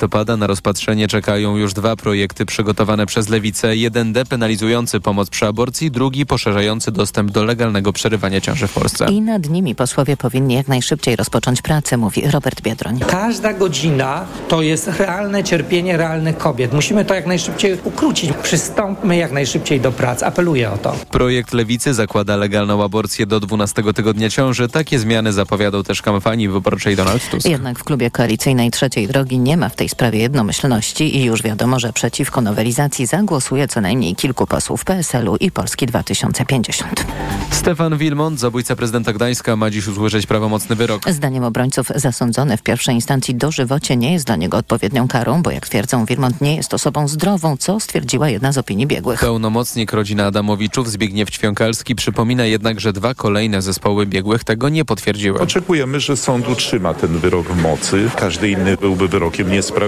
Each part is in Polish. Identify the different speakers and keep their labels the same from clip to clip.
Speaker 1: listopada na rozpatrzenie czekają już dwa projekty przygotowane przez Lewicę. Jeden depenalizujący pomoc przy aborcji, drugi poszerzający dostęp do legalnego przerywania ciąży w Polsce.
Speaker 2: I nad nimi posłowie powinni jak najszybciej rozpocząć pracę, mówi Robert Biedroń.
Speaker 3: Każda godzina to jest realne cierpienie realnych kobiet. Musimy to jak najszybciej ukrócić. Przystąpmy jak najszybciej do prac. Apeluję o to.
Speaker 1: Projekt Lewicy zakłada legalną aborcję do 12 tygodnia ciąży. Takie zmiany zapowiadał też kampanii wyborczej Donald Tusk.
Speaker 2: Jednak w klubie koalicyjnej Trzeciej Drogi nie ma w tej sprawie jednomyślności i już wiadomo, że przeciwko nowelizacji zagłosuje co najmniej kilku posłów PSL-u i Polski 2050.
Speaker 1: Stefan Wilmont, zabójca prezydenta Gdańska, ma dziś usłyszeć prawomocny wyrok.
Speaker 2: Zdaniem obrońców zasądzony w pierwszej instancji dożywocie nie jest dla niego odpowiednią karą, bo jak twierdzą Wilmont nie jest osobą zdrową, co stwierdziła jedna z opinii biegłych.
Speaker 1: Pełnomocnik rodziny Adamowiczów Zbigniew Ćwiąkalski przypomina jednak, że dwa kolejne zespoły biegłych tego nie potwierdziły.
Speaker 4: Oczekujemy, że sąd utrzyma ten wyrok w mocy. Każdy inny byłby wyrokiem niesprawiedliwym.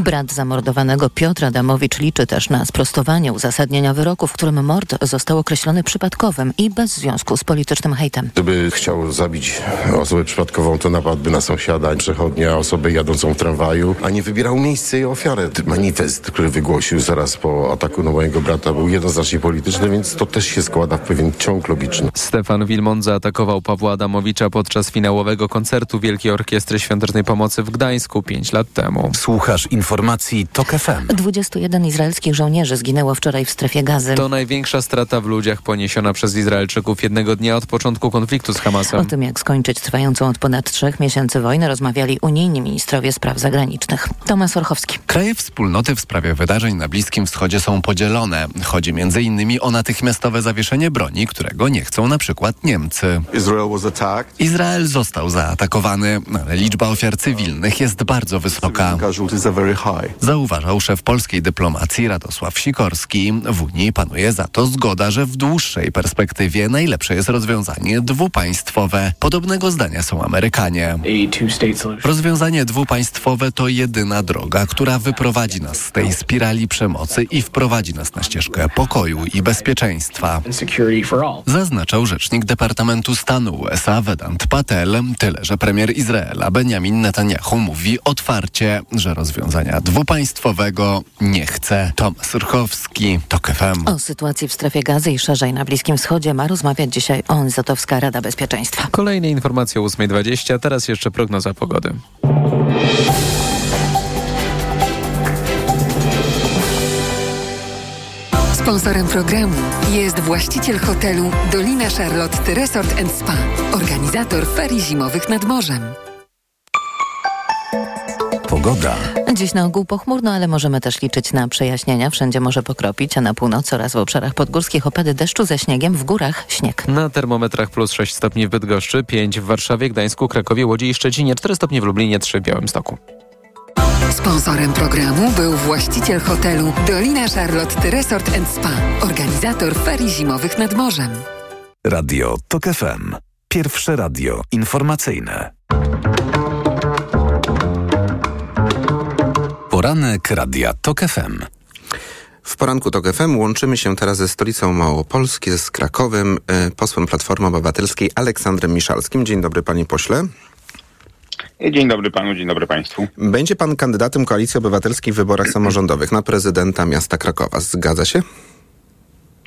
Speaker 2: Brat zamordowanego Piotr Adamowicz liczy też na sprostowanie uzasadnienia wyroku, w którym mord został określony przypadkowym i bez związku z politycznym hejtem.
Speaker 5: Gdyby chciał zabić osobę przypadkową, to napadłby na sąsiada, przechodnia, osobę jadącą w tramwaju, a nie wybierał miejsce i ofiarę. Manifest, który wygłosił zaraz po ataku na mojego brata był jednoznacznie polityczny, więc to też się składa w pewien ciąg logiczny.
Speaker 1: Stefan Wilmont zaatakował Pawła Adamowicza podczas finałowego koncertu Wielkiej Orkiestry Świątecznej Pomocy w Gdańsku pięć lat temu.
Speaker 6: Słuchasz informacji TOK FM.
Speaker 2: 21 izraelskich żołnierzy zginęło wczoraj w strefie gazy.
Speaker 1: To największa strata w ludziach poniesiona przez Izraelczyków jednego dnia od początku konfliktu z Hamasem.
Speaker 2: O tym, jak skończyć trwającą od ponad trzech miesięcy wojnę, rozmawiali unijni ministrowie spraw zagranicznych. Tomasz Orchowski.
Speaker 6: Kraje wspólnoty w sprawie wydarzeń na Bliskim Wschodzie są podzielone. Chodzi m.in. o natychmiastowe zawieszenie broni, którego nie chcą na przykład Niemcy. Izrael został zaatakowany, ale liczba ofiar cywilnych jest bardzo wysoka. Zauważał szef polskiej dyplomacji Radosław Sikorski. W Unii panuje za to zgoda, że w dłuższej perspektywie najlepsze jest rozwiązanie dwupaństwowe. Podobnego zdania są Amerykanie. Rozwiązanie dwupaństwowe to jedyna droga, która wyprowadzi nas z tej spirali przemocy i wprowadzi nas na ścieżkę pokoju i bezpieczeństwa. Zaznaczał rzecznik Departamentu Stanu USA Vedant Patel, tyle że premier Izraela Benjamin Netanyahu mówi otwarcie, że rozwiązania dwupaństwowego nie chce. Tomasz Surchowski, TOK FM.
Speaker 2: O sytuacji w strefie gazy i szerzej na Bliskim Wschodzie ma rozmawiać dzisiaj ONZ-owska Rada Bezpieczeństwa.
Speaker 1: Kolejne informacje o 8.20, teraz jeszcze prognoza pogody.
Speaker 7: Sponsorem programu jest właściciel hotelu Dolina Charlotte Resort Spa, organizator ferii zimowych nad morzem.
Speaker 6: Pogoda.
Speaker 2: Dziś na ogół pochmurno, ale możemy też liczyć na przejaśnienia. Wszędzie może pokropić, a na północy oraz w obszarach podgórskich opady deszczu ze śniegiem, w górach śnieg.
Speaker 1: Na termometrach plus 6 stopni w Bydgoszczy, 5 w Warszawie, Gdańsku, Krakowie, Łodzi i Szczecinie, 4 stopnie w Lublinie, 3 w Białymstoku.
Speaker 7: Sponsorem programu był właściciel hotelu Dolina Charlotte Resort Spa, organizator ferii zimowych nad morzem.
Speaker 6: Radio TOK FM. Pierwsze radio informacyjne. Poranek Radia TOK FM.
Speaker 8: W poranku TOK FM łączymy się teraz ze stolicą Małopolski, z Krakowem, e, posłem Platformy Obywatelskiej Aleksandrem Miszalskim. Dzień dobry panie pośle.
Speaker 9: Dzień dobry panu, dzień dobry państwu.
Speaker 8: Będzie pan kandydatem Koalicji Obywatelskiej w wyborach samorządowych na prezydenta miasta Krakowa. Zgadza się?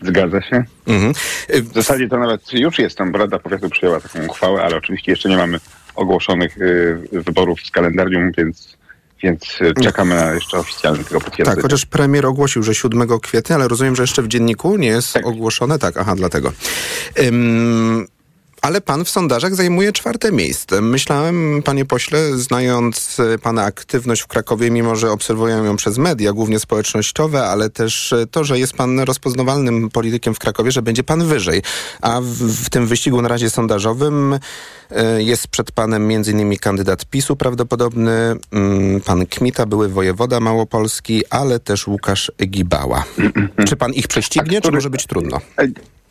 Speaker 9: Zgadza się.
Speaker 8: Mhm.
Speaker 9: W zasadzie to nawet już jestem, bo Rada Powiatu przyjęła taką uchwałę, ale oczywiście jeszcze nie mamy ogłoszonych y, wyborów z kalendarium, więc więc czekamy na jeszcze oficjalne tego potwierdzenia.
Speaker 8: Tak, chociaż premier ogłosił, że 7 kwietnia, ale rozumiem, że jeszcze w dzienniku nie jest tak. ogłoszone. Tak, aha, dlatego. Ym, ale pan w sondażach zajmuje czwarte miejsce. Myślałem, panie pośle, znając pana aktywność w Krakowie, mimo że obserwuję ją przez media, głównie społecznościowe, ale też to, że jest pan rozpoznawalnym politykiem w Krakowie, że będzie pan wyżej. A w, w tym wyścigu na razie sondażowym jest przed panem m.in. kandydat PiSu prawdopodobny, pan Kmita, były wojewoda małopolski, ale też Łukasz Gibała. Czy pan ich prześcignie, czy może być trudno?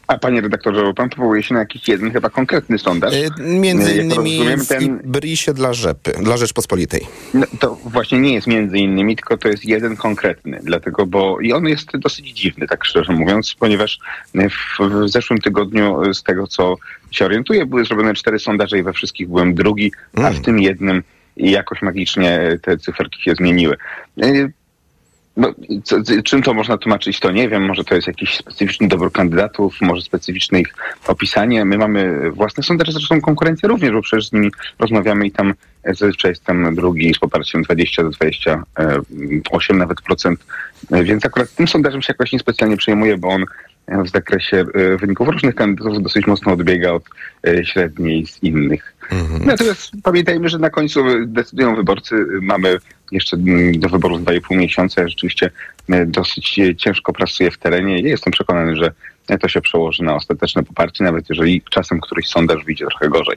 Speaker 9: A panie redaktorze, pan powołuje się na jakiś jeden chyba konkretny sondaż.
Speaker 8: Yy, między innymi w ten... Brisie dla Rzepy, dla Rzeczpospolitej.
Speaker 9: No, to właśnie nie jest między innymi, tylko to jest jeden konkretny. Dlatego, bo i on jest dosyć dziwny, tak szczerze mówiąc, ponieważ w, w zeszłym tygodniu z tego, co się orientuję, były zrobione cztery sondaże i we wszystkich byłem drugi, mm. a w tym jednym i jakoś magicznie te cyferki się zmieniły. No, co, czym to można tłumaczyć, to nie wiem. Może to jest jakiś specyficzny dobór kandydatów, może specyficzne ich opisanie. My mamy własne sondaże, zresztą konkurencja również, bo przecież z nimi rozmawiamy i tam zazwyczaj jest tam drugi z poparciem 20 do 28 nawet procent. Więc akurat tym sondażem się jakoś niespecjalnie przejmuję, bo on w zakresie e, wyników różnych kandydatów dosyć mocno odbiega od e, średniej z innych. Mhm. Natomiast pamiętajmy, że na końcu decydują wyborcy. Mamy jeszcze mm, do wyborów 2,5 miesiąca. Ja rzeczywiście e, dosyć ciężko pracuję w terenie i jestem przekonany, że to się przełoży na ostateczne poparcie, nawet jeżeli czasem któryś sondaż wyjdzie trochę gorzej.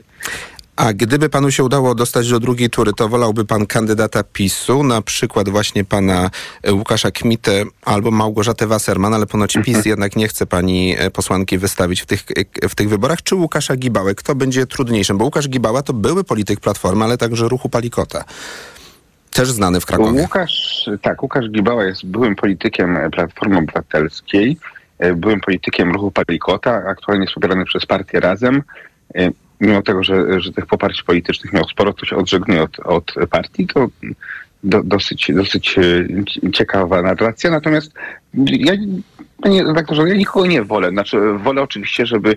Speaker 8: A gdyby panu się udało dostać do drugiej tury, to wolałby pan kandydata PiSu, na przykład właśnie pana e, Łukasza Kmitę albo Małgorzatę Wasserman, ale ponoć PiS jednak nie chce pani e, posłanki wystawić w tych, w tych wyborach, czy Łukasza Gibałę? Kto będzie trudniejszym? Bo Łukasz Gibała to były polityk Platformy, ale także ruchu Palikota. Też znany w Krakowie.
Speaker 9: Łukasz, tak, Łukasz Gibała jest byłym politykiem Platformy Obywatelskiej, e, byłym politykiem ruchu Palikota, aktualnie jest popierany przez partię Razem mimo tego, że, że tych poparć politycznych miał sporo, to się od, od partii, to do, dosyć, dosyć e, ciekawa narracja. Natomiast ja Panie redaktorze, ja nikogo nie wolę. Znaczy, wolę oczywiście, żeby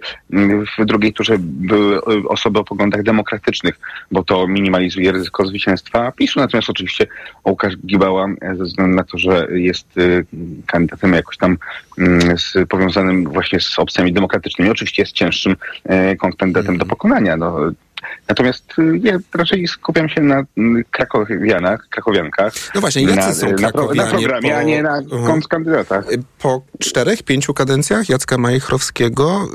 Speaker 9: w drugiej turze były osoby o poglądach demokratycznych, bo to minimalizuje ryzyko zwycięstwa PiSu. Natomiast oczywiście Łukasz Gibała, ze względu na to, że jest kandydatem jakoś tam mm, z, powiązanym właśnie z opcjami demokratycznymi, oczywiście jest cięższym kandydatem do pokonania. No, Natomiast y, ja raczej skupiam się na mm, krakowianach, krakowiankach.
Speaker 8: No właśnie, jacy na, są na, na
Speaker 9: programie, po, a nie na uh, kandydatach.
Speaker 8: Po czterech, pięciu kadencjach Jacka Majchrowskiego,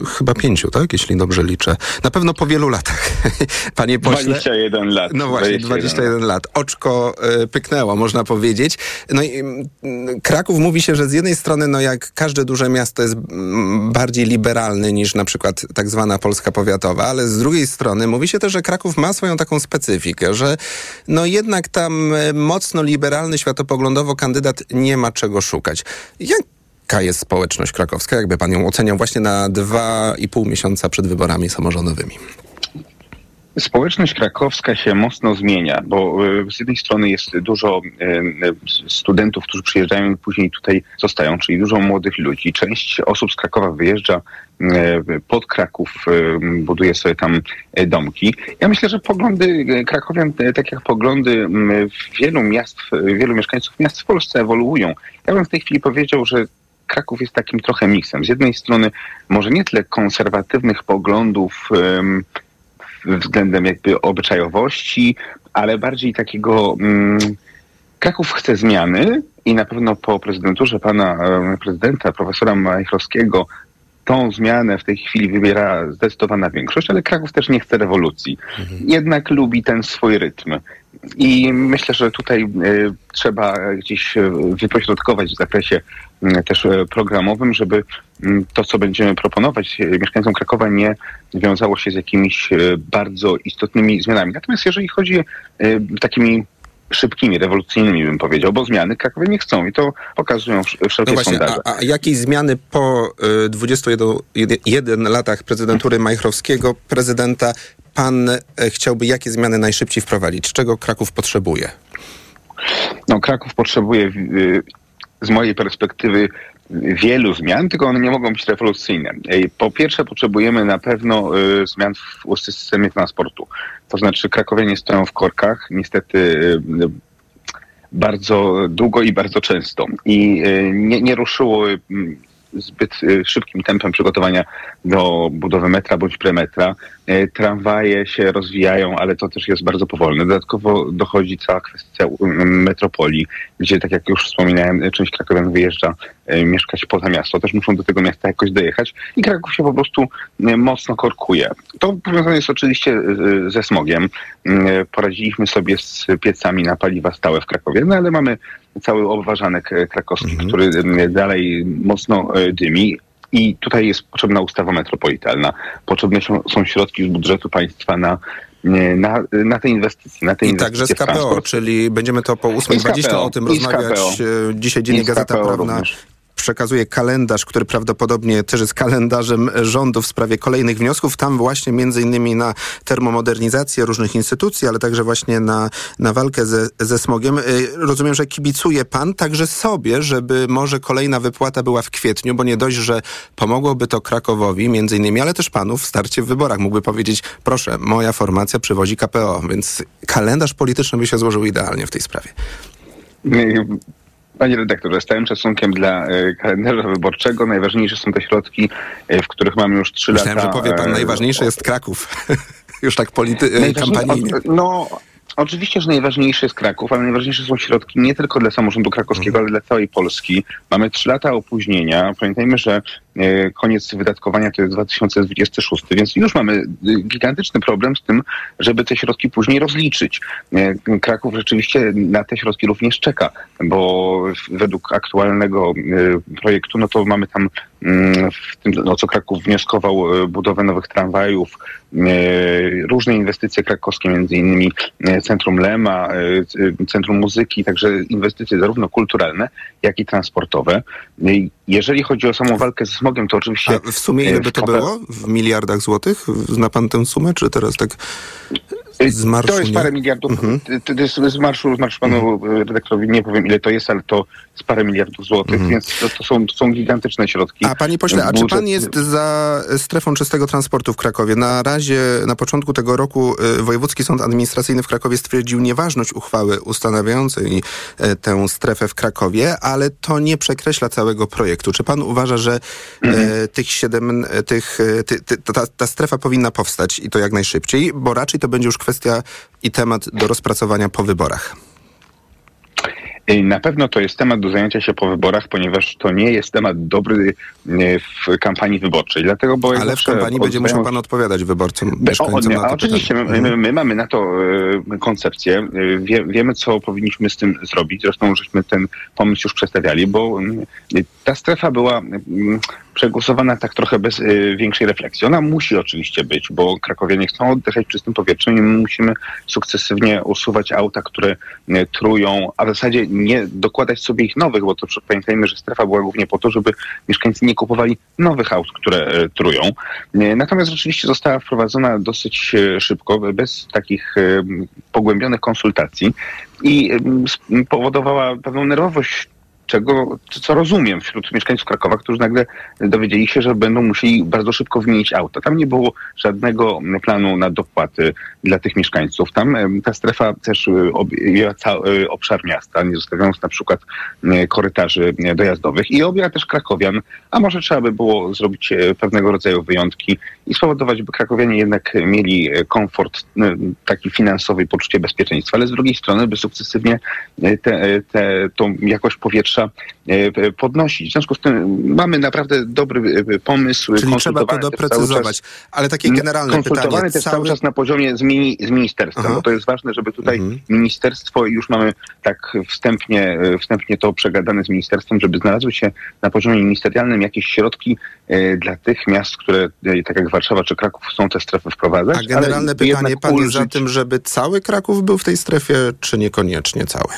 Speaker 8: yy, chyba pięciu, tak? Jeśli dobrze liczę. Na pewno po wielu latach. Panie pośle.
Speaker 9: 21 lat.
Speaker 8: No właśnie, 21, 21 lat. Oczko yy, pyknęło, można powiedzieć. No i yy, Kraków mówi się, że z jednej strony, no jak każde duże miasto jest mm, bardziej liberalny niż na przykład tak zwana Polska powiatowa, ale z drugiej strony mówi się też, że Kraków ma swoją taką specyfikę, że no jednak tam e, mocno liberalny światopoglądowo kandydat nie ma czego szukać. Jaka jest społeczność krakowska? Jakby pan ją oceniał właśnie na dwa i pół miesiąca przed wyborami samorządowymi?
Speaker 9: Społeczność krakowska się mocno zmienia, bo e, z jednej strony jest dużo e, studentów, którzy przyjeżdżają i później tutaj zostają, czyli dużo młodych ludzi. Część osób z Krakowa wyjeżdża e, pod Kraków, buduje sobie tam domki. Ja myślę, że poglądy krakowian, tak jak poglądy wielu miast, wielu mieszkańców miast w Polsce ewoluują. Ja bym w tej chwili powiedział, że Kraków jest takim trochę miksem. Z jednej strony może nie tyle konserwatywnych poglądów, względem jakby obyczajowości, ale bardziej takiego... Mm, Kraków chce zmiany i na pewno po prezydenturze pana prezydenta, profesora Majchrowskiego, tą zmianę w tej chwili wybiera zdecydowana większość, ale Kraków też nie chce rewolucji. Mhm. Jednak lubi ten swój rytm. I myślę, że tutaj y, trzeba gdzieś wypośrodkować w zakresie y, też y, programowym, żeby to, co będziemy proponować mieszkańcom Krakowa nie wiązało się z jakimiś bardzo istotnymi zmianami. Natomiast jeżeli chodzi takimi szybkimi, rewolucyjnymi bym powiedział, bo zmiany Krakowie nie chcą i to pokazują wszelkie no właśnie, sondaże.
Speaker 8: A, a jakiej zmiany po y, 21 latach prezydentury Majchrowskiego, prezydenta, pan chciałby jakie zmiany najszybciej wprowadzić? Czego Kraków potrzebuje?
Speaker 9: No, Kraków potrzebuje z mojej perspektywy wielu zmian, tylko one nie mogą być rewolucyjne. Po pierwsze potrzebujemy na pewno y, zmian w systemie transportu. To znaczy krakowianie stoją w korkach, niestety y, bardzo długo i bardzo często. I y, nie, nie ruszyło zbyt szybkim tempem przygotowania do budowy metra bądź premetra. E, tramwaje się rozwijają, ale to też jest bardzo powolne. Dodatkowo dochodzi cała kwestia metropolii, gdzie, tak jak już wspominałem, część krakowian wyjeżdża e, mieszkać poza miasto. Też muszą do tego miasta jakoś dojechać i Kraków się po prostu e, mocno korkuje. To powiązane jest oczywiście ze smogiem. Poradziliśmy sobie z piecami na paliwa stałe w Krakowie, no ale mamy cały obważanek krakowski, mhm. który dalej mocno dymi. I tutaj jest potrzebna ustawa metropolitalna. Potrzebne są, środki z budżetu państwa na na, na te inwestycje. Na te
Speaker 8: I inwestycje także z KPO, czyli będziemy to po 8.20 o tym rozmawiać. KPO. Dzisiaj Dziennik Gazeta Prawna również przekazuje kalendarz, który prawdopodobnie też jest kalendarzem rządu w sprawie kolejnych wniosków. Tam właśnie między innymi na termomodernizację różnych instytucji, ale także właśnie na, na walkę ze, ze smogiem. Y, rozumiem, że kibicuje pan także sobie, żeby może kolejna wypłata była w kwietniu, bo nie dość, że pomogłoby to Krakowowi między innymi, ale też panu w starcie w wyborach. Mógłby powiedzieć, proszę, moja formacja przywozi KPO, więc kalendarz polityczny by się złożył idealnie w tej sprawie.
Speaker 9: Panie redaktorze, z całym szacunkiem dla e, kalendarza wyborczego najważniejsze są te środki, e, w których mamy już trzy lata.
Speaker 8: Myślałem, że powie pan,
Speaker 9: e,
Speaker 8: najważniejszy jest Kraków. już tak polity- kampanijnie.
Speaker 9: No, Oczywiście, że najważniejszy jest Kraków, ale najważniejsze są środki nie tylko dla samorządu krakowskiego, ale dla całej Polski. Mamy trzy lata opóźnienia. Pamiętajmy, że koniec wydatkowania to jest 2026, więc już mamy e, gigantyczny problem z tym, żeby te środki później rozliczyć. E, Kraków rzeczywiście na te środki również czeka, bo według aktualnego projektu, no to mamy tam mm, w tym, no co Kraków wnioskował, budowę nowych tramwajów, różne inwestycje krakowskie, między innymi Centrum Lema, Centrum Muzyki, także inwestycje zarówno kulturalne, jak i transportowe. Jeżeli chodzi o samą walkę z smogiem, to oczywiście...
Speaker 8: A w sumie ile by to było? W miliardach złotych? Zna pan tę sumę, czy teraz tak z marszu?
Speaker 9: To jest
Speaker 8: nie?
Speaker 9: parę miliardów.
Speaker 8: Mhm.
Speaker 9: To jest z marszu, z marszu panu redaktorowi nie powiem ile to jest, ale to jest parę miliardów złotych,
Speaker 8: Mhm.
Speaker 9: więc to, to, są, to są gigantyczne środki.
Speaker 8: A panie pośle, a czy pan jest za strefą czystego transportu w Krakowie? Na razie, na początku tego roku y, Wojewódzki Sąd Administracyjny w Krakowie stwierdził nieważność uchwały ustanawiającej y, tę strefę w Krakowie, ale to nie przekreśla całego projektu. Czy pan uważa, że y, tych siedem, tych, ty, ty, ta, ta strefa powinna powstać i to jak najszybciej, bo raczej to będzie już kwestia i temat do rozpracowania po wyborach?
Speaker 9: Na pewno to jest temat do zajęcia się po wyborach, ponieważ to nie jest temat dobry y, w kampanii wyborczej. Dlatego, bo
Speaker 8: Ale w kampanii będzie musiał pan odpowiadać wyborcom,
Speaker 9: o,
Speaker 8: mieszkańcom na
Speaker 9: a
Speaker 8: to
Speaker 9: oczywiście, my, my, my mamy na to e, koncepcję. E, Wie, wiemy, co powinniśmy z tym zrobić. Zresztą żeśmy ten pomysł już przedstawiali, bo mm, ta strefa była mm, przegłosowana tak trochę bez e, większej refleksji. Ona musi oczywiście być, bo krakowianie chcą oddychać czystym powietrzem i my musimy sukcesywnie usuwać auta, które e, trują, a w zasadzie nie dokładać sobie ich nowych, bo to pamiętajmy, że strefa była głównie po to, żeby mieszkańcy nie kupowali nowych aut, które e, trują. Natomiast rzeczywiście została wprowadzona dosyć szybko, bez takich pogłębionych konsultacji i e, sp- powodowała pewną nerwowość czego, co rozumiem wśród mieszkańców Krakowa, którzy nagle dowiedzieli się, że będą musieli bardzo szybko wymienić auto. Tam nie było żadnego planu na dopłaty dla tych mieszkańców. Tam ta strefa też y, objęła cały obszar miasta, nie zostawiając na przykład e, korytarzy e, dojazdowych i objęła też krakowian, a może trzeba by było zrobić e, pewnego rodzaju wyjątki i spowodować, by krakowianie jednak mieli e, komfort e, taki finansowy poczucie bezpieczeństwa, ale z drugiej strony by sukcesywnie e, e, tą jakość powietrza e, podnosić. W związku z tym mamy naprawdę dobry e, pomysł.
Speaker 8: Czyli trzeba to
Speaker 9: konsultowany
Speaker 8: doprecyzować.
Speaker 9: czas-
Speaker 8: Ale takie generalne
Speaker 9: konsultowany
Speaker 8: pytanie.
Speaker 9: też cały czas na poziomie z, mini, z ministerstwem,
Speaker 8: Aha.
Speaker 9: bo to jest ważne, żeby tutaj
Speaker 8: Mhm.
Speaker 9: ministerstwo i już mamy tak wstępnie, e, wstępnie to przegadane z ministerstwem, żeby znalazły się na poziomie ministerialnym jakieś środki e, dla tych miast, które e, tak jak Warszawa czy Kraków chcą te strefy wprowadzać.
Speaker 8: A generalne pytanie, pan jest za
Speaker 9: ulżyć-
Speaker 8: tym, żeby cały Kraków był w tej strefie, czy niekoniecznie cały?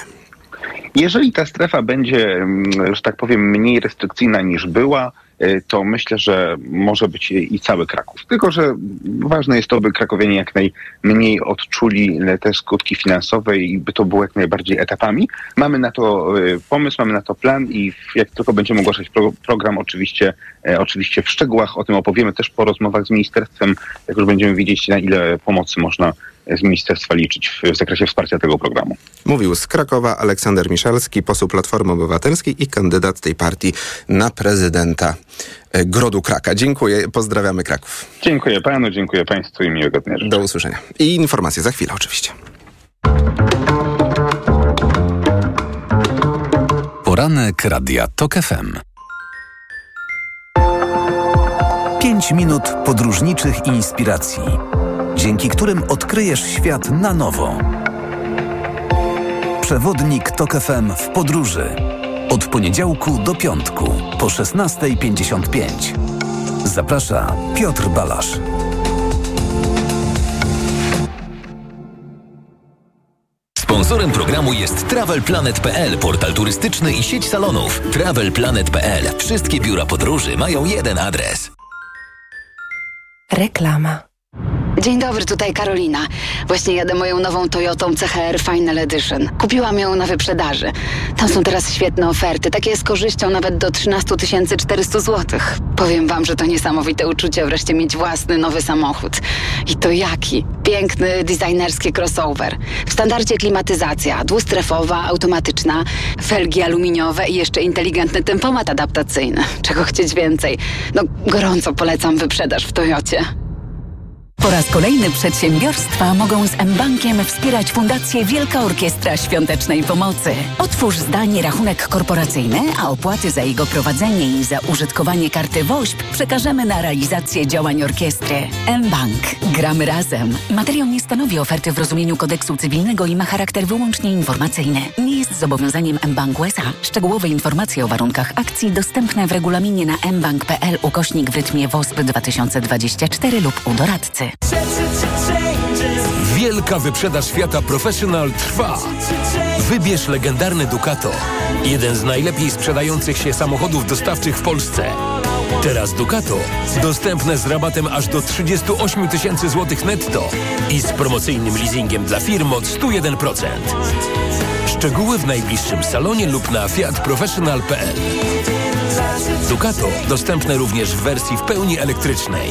Speaker 9: Jeżeli ta strefa będzie, mm, że tak powiem, mniej restrykcyjna niż była, y, to myślę, że może być i cały Kraków. Tylko, że ważne jest to, by krakowianie jak najmniej odczuli te skutki finansowe i by to było jak najbardziej etapami. Mamy na to y, pomysł, mamy na to plan i jak tylko będziemy ogłaszać pro, program, oczywiście, e, oczywiście w szczegółach o tym opowiemy też po rozmowach z ministerstwem, jak już będziemy wiedzieć, na ile pomocy można z ministerstwa liczyć w, w zakresie wsparcia tego programu.
Speaker 8: Mówił z Krakowa Aleksander Miszalski, poseł Platformy Obywatelskiej i kandydat tej partii na prezydenta e, Grodu Kraka. Dziękuję, pozdrawiamy Kraków.
Speaker 9: Dziękuję panu, dziękuję państwu i miłego dnia. życzę.
Speaker 8: Do usłyszenia. I informacje za chwilę oczywiście.
Speaker 10: Poranek Radia TOK FM. 5 minut podróżniczych inspiracji, dzięki którym odkryjesz świat na nowo. Przewodnik TOK FM w podróży. Od poniedziałku do piątku po 16.55. Zaprasza Piotr Balasz.
Speaker 11: Sponsorem programu jest TravelPlanet.pl, portal turystyczny i sieć salonów. TravelPlanet.pl. Wszystkie biura podróży mają jeden adres.
Speaker 12: Reklama.
Speaker 13: Dzień dobry, tutaj Karolina. Właśnie jadę moją nową Toyotą CHR Final Edition. Kupiłam ją na wyprzedaży. Tam są teraz świetne oferty, takie z korzyścią nawet do 13 400 zł. Powiem wam, że to niesamowite uczucie wreszcie mieć własny nowy samochód. I to jaki? Piękny, designerski crossover. W standardzie klimatyzacja, dwustrefowa, automatyczna, felgi aluminiowe i jeszcze inteligentny tempomat adaptacyjny. Czego chcieć więcej? No, gorąco polecam wyprzedaż w Toyocie.
Speaker 14: Po raz kolejny przedsiębiorstwa mogą z mBankiem wspierać Fundację Wielka Orkiestra Świątecznej Pomocy. Otwórz zdalnie rachunek korporacyjny, a opłaty za jego prowadzenie i za użytkowanie karty WOŚP przekażemy na realizację działań orkiestry. mBank. Gramy razem. Materiał nie stanowi oferty w rozumieniu kodeksu cywilnego i ma charakter wyłącznie informacyjny. Nie jest zobowiązaniem mBank USA. Szczegółowe informacje o warunkach akcji dostępne w regulaminie na mbank.pl ukośnik w rytmie WOSP 2024 lub u doradcy.
Speaker 15: Wielka wyprzedaż świata Professional trwa. Wybierz legendarny Ducato. Jeden z najlepiej sprzedających się samochodów dostawczych w Polsce. Teraz Ducato dostępne z rabatem aż do 38 tysięcy złotych netto i z promocyjnym leasingiem dla firm od 101%. Szczegóły w najbliższym salonie lub na fiatprofessional.pl Ducato dostępne również w wersji w pełni elektrycznej.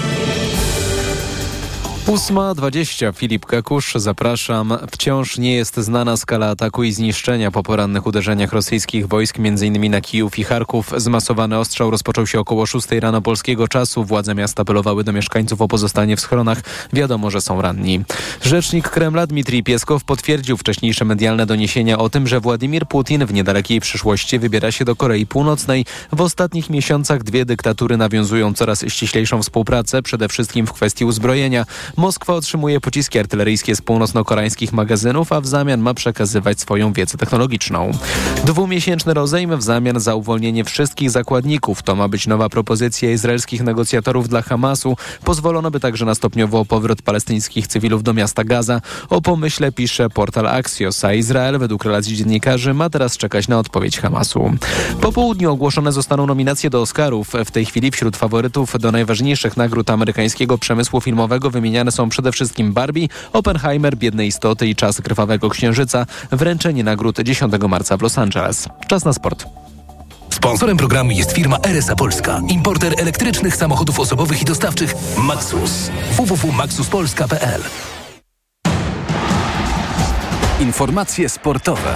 Speaker 1: 8.20 Filip Kekusz, zapraszam. Wciąż nie jest znana skala ataku i zniszczenia po porannych uderzeniach rosyjskich wojsk, m.in. na Kijów i Charków. Zmasowany ostrzał rozpoczął się około 6 rano polskiego czasu. Władze miasta apelowały do mieszkańców o pozostanie w schronach. Wiadomo, że są ranni. Rzecznik Kremla Dmitrij Pieskow potwierdził wcześniejsze medialne doniesienia o tym, że Władimir Putin w niedalekiej przyszłości wybiera się do Korei Północnej. W ostatnich miesiącach dwie dyktatury nawiązują coraz ściślejszą współpracę, przede wszystkim w kwestii uzbrojenia. Moskwa otrzymuje pociski artyleryjskie z północno-koreańskich magazynów, a w zamian ma przekazywać swoją wiedzę technologiczną. Dwumiesięczny rozejm w zamian za uwolnienie wszystkich zakładników. To ma być nowa propozycja izraelskich negocjatorów dla Hamasu. Pozwolono by także na stopniowo powrót palestyńskich cywilów do miasta Gaza. O pomyśle pisze portal Axios, a Izrael według relacji dziennikarzy ma teraz czekać na odpowiedź Hamasu. Po południu ogłoszone zostaną nominacje do Oscarów. W tej chwili wśród faworytów do najważniejszych nagród amerykańskiego przemysłu filmowego wymieniane są przede wszystkim Barbie, Oppenheimer, Biedne Istoty i Czas Krwawego Księżyca. Wręczenie nagród 10 marca w Los Angeles. Czas na sport.
Speaker 11: Sponsorem programu jest firma RSA Polska, importer elektrycznych samochodów osobowych i dostawczych Maxus. www.maxuspolska.pl
Speaker 10: Informacje sportowe.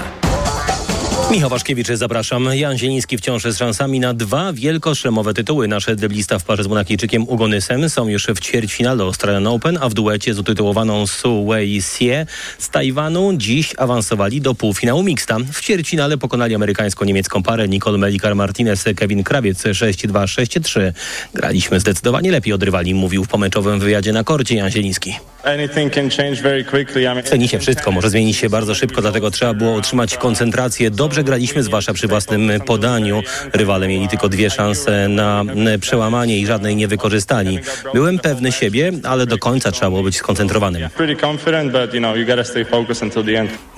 Speaker 16: Michał Waszkiewicz, zapraszam. Jan Zieliński wciąż z szansami na dwa wielkoszlemowe tytuły. Nasze deblista w parze z Monakijczykiem Ugonysem są już w ćwierćfinale Australian Open, a w duecie z utytułowaną Su Wei Sie z Tajwanu dziś awansowali do półfinału mixta. W ćwierćfinale pokonali amerykańsko-niemiecką parę Nicole Melikar-Martinez, Kevin Krawiec 6-2, 6-3. Graliśmy zdecydowanie lepiej od rywali, mówił w pomeczowym wywiadzie na korcie Jan Zieliński. W tenisie wszystko może zmienić się bardzo szybko, dlatego trzeba było utrzymać koncentrację. Dobrze graliśmy, zwłaszcza przy własnym podaniu. Rywale mieli tylko dwie szanse na przełamanie i żadnej nie wykorzystali. Byłem pewny siebie, ale do końca trzeba było być skoncentrowanym.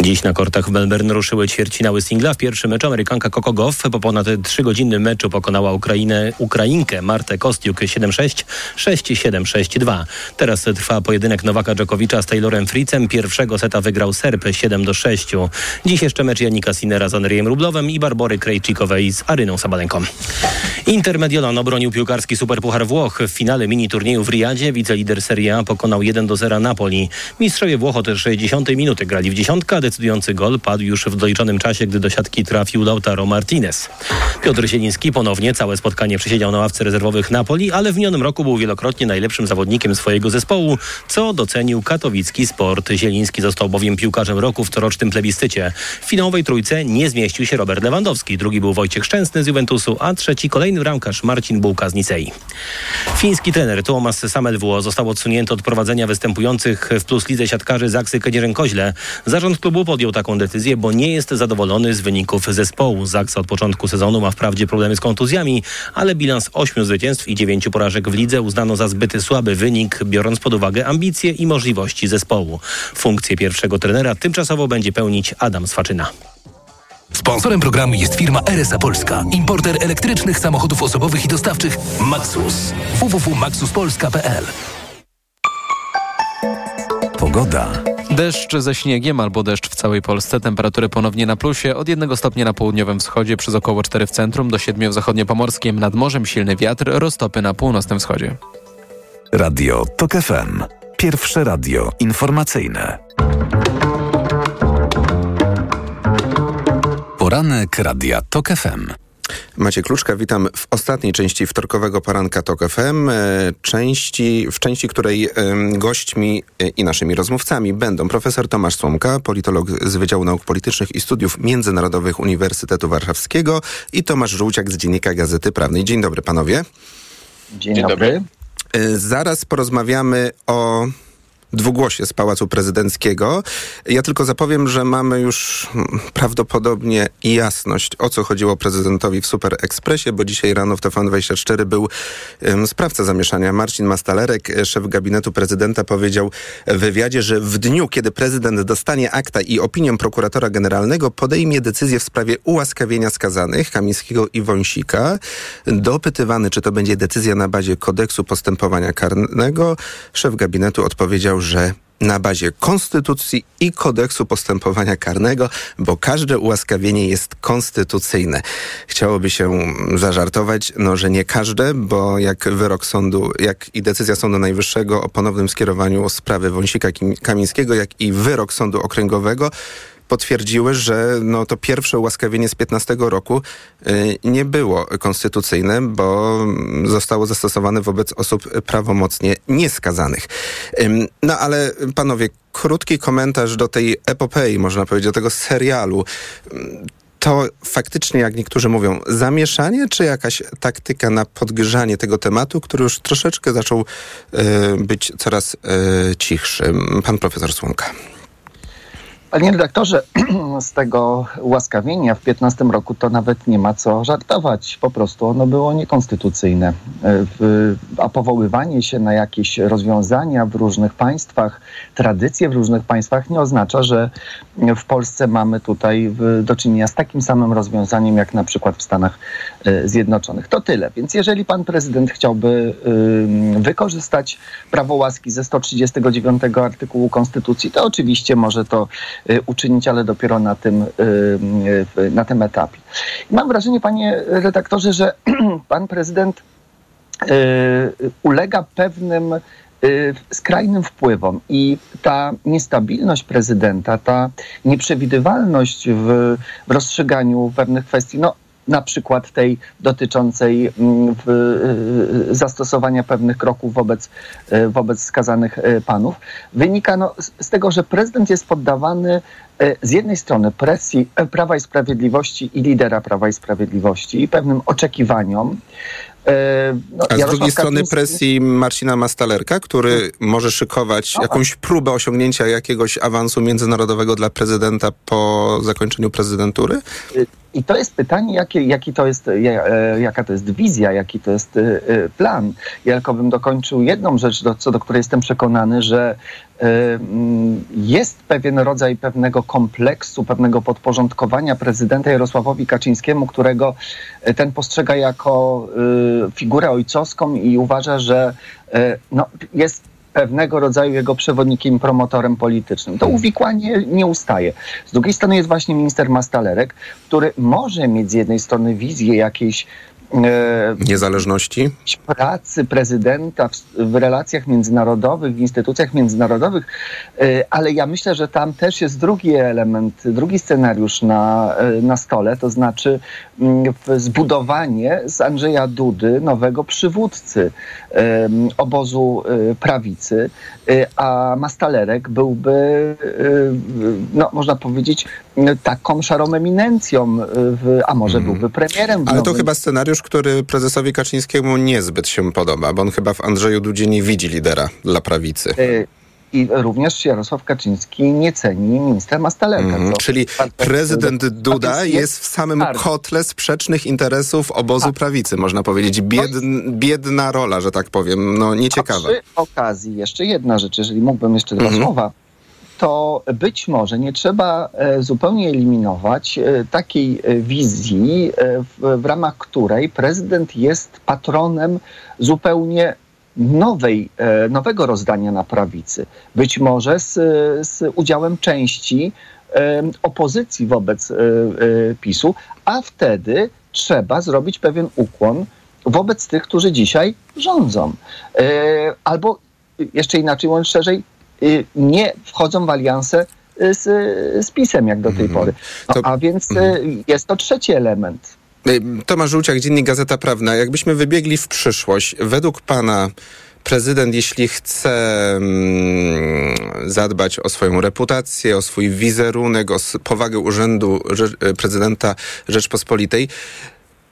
Speaker 16: Dziś na kortach w Melbourne ruszyły ćwierćfinały singla. W pierwszym meczu Amerykanka Coco Goff po ponad trzygodzinnym meczu pokonała Ukrainę, Ukrainkę Martę Kostiuk 7-6, 6-7, 6-2. Teraz trwa pojedynek Nowaka Dżokowicza z Taylorem Fritzem. Pierwszego seta wygrał Serb 7-6. Dziś jeszcze mecz Janika Sinera z Andrzejem Rublowem i Barbory Krejcikowej z Aryną Sabalenką. Inter Mediolan obronił piłkarski Superpuchar Włoch. W finale mini turnieju w Riyadzie wicelider Serie A pokonał 1-0 Napoli. Mistrzowie Włoch od 60 minuty grali w dziesiątkę, decydujący gol padł już w doliczonym czasie, gdy do siatki trafił Lautaro Martinez. Piotr Zieliński ponownie całe spotkanie przesiedział na ławce rezerwowych Napoli, ale w minionym roku był wielokrotnie najlepszym zawodnikiem swojego zespołu, co docenił katowicki sport. Zieliński został bowiem piłkarzem roku w corocznym plebiscycie. W finałowej trójce nie zmieścił się Robert Lewandowski. Drugi był Wojciech Szczęsny z Juventusu, a trzeci kolejny bramkarz Marcin Bułka z Nicei. Fiński trener Tomas Samelwło został odsunięty od prowadzenia występujących w Plus Lidze siatkarzy Zaksy Kedzierzyn-Koźle. Zarząd klubu podjął taką decyzję, bo nie jest zadowolony z wyników zespołu. Zaksa od początku sezonu ma wprawdzie problemy z kontuzjami, ale bilans ośmiu zwycięstw i dziewięciu porażek w lidze uznano za zbyt słaby wynik, biorąc pod uwagę ambicje i możliwości zespołu. Funkcję pierwszego trenera tymczasowo będzie pełnić Adam Swaczyna.
Speaker 11: Sponsorem programu jest firma RSA Polska, importer elektrycznych samochodów osobowych i dostawczych Maxus. www.maxuspolska.pl
Speaker 10: Pogoda.
Speaker 1: Deszcz ze śniegiem albo deszcz w całej Polsce. Temperatury ponownie na plusie. Od 1 stopnia na południowym wschodzie przez około 4 w centrum do 7 w zachodniopomorskim. Nad morzem silny wiatr, roztopy na północnym wschodzie.
Speaker 10: Radio TOK FM. Pierwsze radio informacyjne. Poranek Radia TOK FM.
Speaker 8: Macie Kluczka, witam w ostatniej części wtorkowego poranka TOK FM, e, części, w części której gośćmi e, i naszymi rozmówcami będą profesor Tomasz Słomka, politolog z Wydziału Nauk Politycznych i Studiów Międzynarodowych Uniwersytetu Warszawskiego i Tomasz Żółciak z Dziennika Gazety Prawnej. Dzień dobry panowie.
Speaker 12: Dzień, Dzień dobry.
Speaker 8: E, zaraz porozmawiamy o dwugłosie z Pałacu Prezydenckiego. Ja tylko zapowiem, że mamy już prawdopodobnie jasność, o co chodziło prezydentowi w Super Expressie, bo dzisiaj rano w TVN24 był um, sprawca zamieszania. Marcin Mastalerek, szef gabinetu prezydenta, powiedział w wywiadzie, że w dniu, kiedy prezydent dostanie akta i opinię prokuratora generalnego, podejmie decyzję w sprawie ułaskawienia skazanych Kamińskiego i Wąsika. Dopytywany, czy to będzie decyzja na bazie kodeksu postępowania karnego, szef gabinetu odpowiedział, że na bazie konstytucji i kodeksu postępowania karnego, bo każde ułaskawienie jest konstytucyjne. Chciałoby się zażartować, no, że nie każde, bo jak wyrok sądu, jak i decyzja Sądu Najwyższego o ponownym skierowaniu sprawy Wąsika Kamińskiego, jak i wyrok Sądu Okręgowego potwierdziły, że no, to pierwsze ułaskawienie z 15 roku y, nie było konstytucyjne, bo zostało zastosowane wobec osób prawomocnie nieskazanych. No ale panowie, krótki komentarz do tej epopei, można powiedzieć, do tego serialu to faktycznie, jak niektórzy mówią, zamieszanie, czy jakaś taktyka na podgrzanie tego tematu, który już troszeczkę zaczął y, być coraz y, cichszy? Pan profesor Słomka.
Speaker 12: Panie redaktorze, z tego ułaskawienia w 15 roku to nawet nie ma co żartować. Po prostu ono było niekonstytucyjne. A powoływanie się na jakieś rozwiązania w różnych państwach, tradycje w różnych państwach nie oznacza, że w Polsce mamy tutaj do czynienia z takim samym rozwiązaniem, jak na przykład w Stanach e, Zjednoczonych. To tyle. Więc jeżeli pan prezydent chciałby wykorzystać prawo łaski ze 139 artykułu Konstytucji, to oczywiście może to uczynić, ale dopiero na tym, y, na tym etapie. Mam wrażenie, panie redaktorze, że pan prezydent y, ulega pewnym skrajnym wpływom i ta niestabilność prezydenta, ta nieprzewidywalność w, w rozstrzyganiu pewnych kwestii, no na przykład tej dotyczącej mm, zastosowania pewnych kroków wobec, e, wobec skazanych e, panów, wynika no, z tego, że prezydent jest poddawany e, z jednej strony presji Prawa i Sprawiedliwości i lidera Prawa i Sprawiedliwości i pewnym oczekiwaniom,
Speaker 8: no, A z Jarosław drugiej strony presji Marcina Mastalerka, który może szykować no, jakąś próbę osiągnięcia jakiegoś awansu międzynarodowego dla prezydenta po zakończeniu prezydentury?
Speaker 12: I to jest pytanie, jaki, jaki to jest, e, jaka to jest wizja, jaki to jest e, e, plan. Ja tylko bym dokończył jedną rzecz, do, co do której jestem przekonany, że jest pewien rodzaj pewnego kompleksu, pewnego podporządkowania prezydenta Jarosławowi Kaczyńskiemu, którego ten postrzega jako figurę ojcowską i uważa, że no, jest pewnego rodzaju jego przewodnikiem promotorem politycznym. To hmm. uwikłanie nie ustaje. Z drugiej strony jest właśnie minister Mastalerek, który może mieć z jednej strony wizję jakiejś
Speaker 8: niezależności
Speaker 12: pracy prezydenta w, w, relacjach międzynarodowych, w instytucjach międzynarodowych, e, ale ja myślę, że tam też jest drugi element, drugi scenariusz na, e, na stole, to znaczy mm, zbudowanie z Andrzeja Dudy nowego przywódcy obozu prawicy, a Mastalerek byłby, no, można powiedzieć, taką szarą eminencją, a może hmm. byłby premierem.
Speaker 8: Ale to chyba scenariusz scenariusz, który prezesowi Kaczyńskiemu niezbyt się podoba, bo on chyba w Andrzeju Dudzie nie widzi lidera dla prawicy.
Speaker 12: Y, I również Jarosław Kaczyński nie ceni ministra Mastalerka. Co
Speaker 8: czyli
Speaker 12: bardzo-
Speaker 8: prezydent Duda
Speaker 12: jest
Speaker 8: w samym
Speaker 12: bardzo.
Speaker 8: kotle sprzecznych interesów obozu prawicy, można powiedzieć. Biedn, biedna rola, że tak powiem, no nieciekawa.
Speaker 12: A przy okazji jeszcze jedna rzecz, jeżeli mógłbym jeszcze dwa
Speaker 8: Mhm.
Speaker 12: słowa, to być może nie trzeba e, zupełnie eliminować e, takiej e, wizji, w, ramach której prezydent jest patronem zupełnie nowej, nowego rozdania na prawicy. Być może z, z udziałem części opozycji wobec PiSu, a wtedy trzeba zrobić pewien ukłon wobec tych, którzy dzisiaj rządzą. Albo jeszcze inaczej mówiąc szerzej, nie wchodzą w alianse y, z, z PiSem jak do tej pory. No, a więc y, jest to trzeci element.
Speaker 8: Y, Tomasz Żółciak, Dziennik Gazeta Prawna. Jakbyśmy wybiegli w przyszłość, według pana prezydent, jeśli chce mm, zadbać o swoją reputację, o swój wizerunek, o powagę urzędu prezydenta Rzeczpospolitej,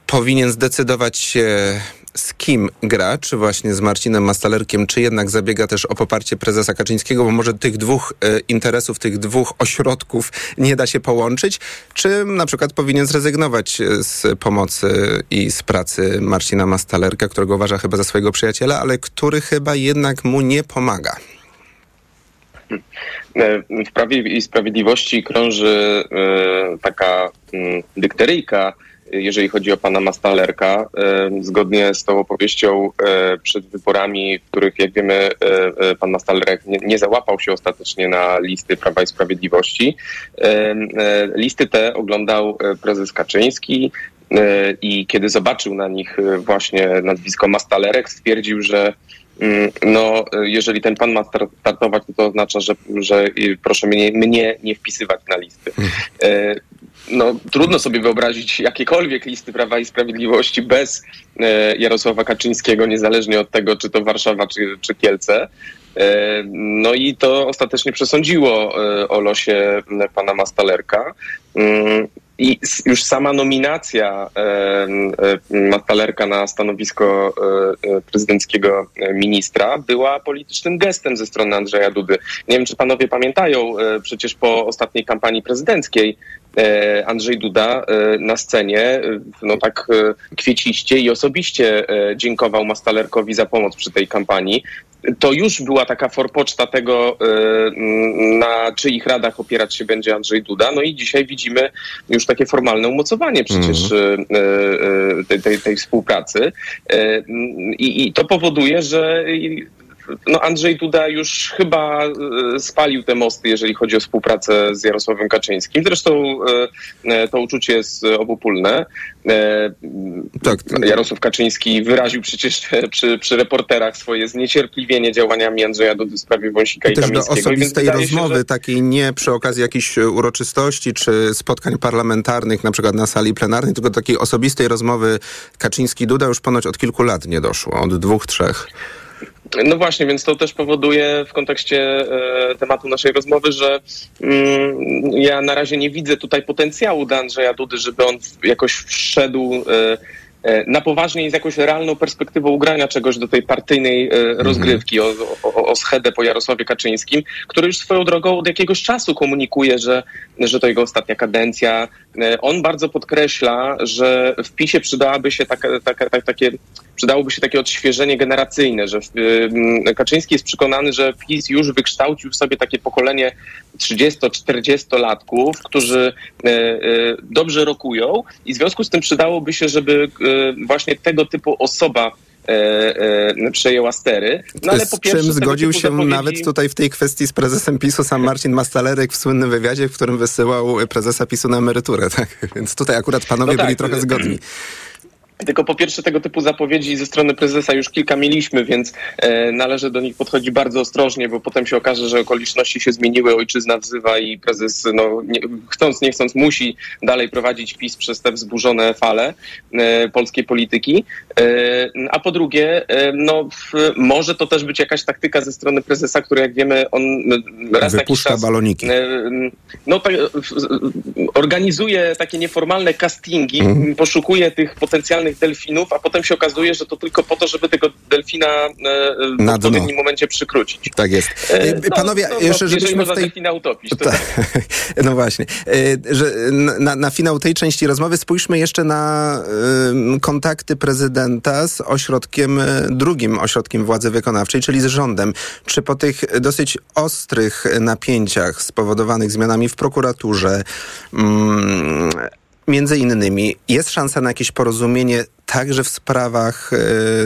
Speaker 8: powinien zdecydować się z kim gra, czy właśnie z Marcinem Mastalerkiem, czy jednak zabiega też o poparcie prezesa Kaczyńskiego, bo może tych dwóch e, interesów, tych dwóch ośrodków nie da się połączyć, czy na przykład powinien zrezygnować e, z pomocy i z pracy Marcina Mastalerka, którego uważa chyba za swojego przyjaciela, ale który chyba jednak mu nie pomaga.
Speaker 17: W Prawie i Sprawiedliwości krąży e, taka mm, dykteryjka, jeżeli chodzi o pana Mastalerka. Zgodnie z tą opowieścią e, przed wyborami, w których, jak wiemy, e, e, pan Mastalerek nie, załapał się ostatecznie na listy Prawa i Sprawiedliwości. Listy te oglądał prezes Kaczyński, i kiedy zobaczył na nich właśnie nazwisko Mastalerek, stwierdził, że Mm, No, jeżeli ten pan ma star- startować, to, to oznacza, że, że proszę mnie, mnie nie wpisywać na listy. No, trudno sobie wyobrazić jakiekolwiek listy Prawa i Sprawiedliwości bez e, Jarosława Kaczyńskiego, niezależnie od tego, czy to Warszawa, czy, czy Kielce. E, No i to ostatecznie przesądziło e, o losie pana Mastalerka. Mm, I już sama nominacja Mastalerka na stanowisko prezydenckiego ministra była politycznym gestem ze strony Andrzeja Dudy. Nie wiem, czy panowie pamiętają, przecież po ostatniej kampanii prezydenckiej Andrzej Duda e, na scenie e, no tak e, kwieciście i osobiście e, dziękował Mastalerkowi za pomoc przy tej kampanii. To już była taka forpoczta tego, e, na czyich radach opierać się będzie Andrzej Duda. No i dzisiaj widzimy już takie formalne umocowanie przecież e, e, tej, tej, tej współpracy. E, I, I to powoduje, że no Andrzej Duda już chyba e, spalił te mosty, jeżeli chodzi o współpracę z Jarosławem Kaczyńskim. Zresztą e, e, to uczucie jest obopólne. E,
Speaker 8: Tak.
Speaker 17: Jarosław Kaczyński wyraził przecież przy, przy reporterach swoje zniecierpliwienie działaniami Andrzeja Dudy w sprawie Wąsika i
Speaker 8: Też do osobistej
Speaker 17: wydaje się,
Speaker 8: rozmowy,
Speaker 17: że-
Speaker 8: takiej nie przy okazji jakichś uroczystości czy spotkań parlamentarnych, na przykład na sali plenarnej, tylko takiej osobistej rozmowy Kaczyński-Duda już ponoć od kilku lat nie doszło, od dwóch, trzech.
Speaker 17: No właśnie, więc to też powoduje w kontekście e, tematu naszej rozmowy, że mm, ja na razie nie widzę tutaj potencjału dla Andrzeja Dudy, żeby on jakoś wszedł e, na poważnie i z jakąś realną perspektywą ugrania czegoś do tej partyjnej e, rozgrywki o, o, o schedę po Jarosławie Kaczyńskim, który już swoją drogą od jakiegoś czasu komunikuje, że, że to jego ostatnia kadencja. E, On bardzo podkreśla, że w PiSie przydałaby się taka, taka, tak, takie przydałoby się takie odświeżenie generacyjne, że Kaczyński jest przekonany, że PiS już wykształcił w sobie takie pokolenie 30-40-latków, którzy dobrze rokują i w związku z tym przydałoby się, żeby właśnie tego typu osoba e, e, przejęła stery. No, ale po pierwsze,
Speaker 8: czym zgodził się
Speaker 17: zapowiedzi-
Speaker 8: nawet tutaj w tej kwestii z prezesem PiSu sam Marcin Mastalerek w słynnym wywiadzie, w którym wysyłał prezesa PiSu na emeryturę. Tak? Więc tutaj akurat panowie
Speaker 17: No tak,
Speaker 8: byli trochę zgodni.
Speaker 17: Tylko po pierwsze tego typu zapowiedzi ze strony prezesa już kilka mieliśmy, więc e, należy do nich podchodzić bardzo ostrożnie, bo potem się okaże, że okoliczności się zmieniły, ojczyzna wzywa i prezes no, nie, chcąc nie chcąc musi dalej prowadzić PiS przez te wzburzone fale e, polskiej polityki. A po drugie, no, może to też być jakaś taktyka ze strony prezesa, który jak wiemy, on raz
Speaker 8: Wypuszcza
Speaker 17: czas,
Speaker 8: baloniki.
Speaker 17: No, tak, organizuje takie nieformalne castingi,
Speaker 8: Mhm.
Speaker 17: poszukuje tych potencjalnych delfinów, a potem się okazuje, że to tylko po to, żeby tego delfina w
Speaker 8: Na dno.
Speaker 17: odpowiednim momencie przykrócić.
Speaker 8: Tak jest.
Speaker 17: E,
Speaker 8: E, Panowie, jeszcze
Speaker 17: jeżeli
Speaker 8: żebyśmy w tej...
Speaker 17: delfina utopić, to
Speaker 8: Tak. No właśnie. E, Że na, na finał tej części rozmowy spójrzmy jeszcze na e, kontakty prezydenta z ośrodkiem, e, drugim ośrodkiem władzy wykonawczej, czyli z rządem. Czy po tych dosyć ostrych napięciach spowodowanych zmianami w prokuraturze, mm, między innymi, jest szansa na jakieś porozumienie także w sprawach e,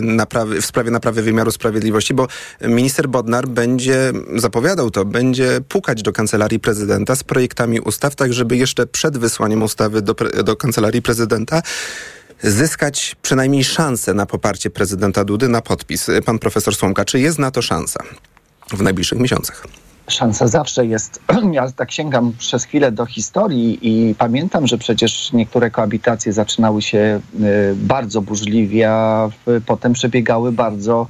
Speaker 8: naprawy, w sprawie naprawy wymiaru sprawiedliwości, bo minister Bodnar będzie, zapowiadał to, będzie pukać do kancelarii prezydenta z projektami ustaw, tak żeby jeszcze przed wysłaniem ustawy do, do kancelarii prezydenta zyskać przynajmniej szansę na poparcie prezydenta Dudy na podpis. Pan profesor Słomka, czy jest na to szansa w najbliższych miesiącach?
Speaker 12: Szansa zawsze jest. Ja tak sięgam przez chwilę do historii i pamiętam, że przecież niektóre koabitacje zaczynały się y, bardzo burzliwie, a potem przebiegały bardzo,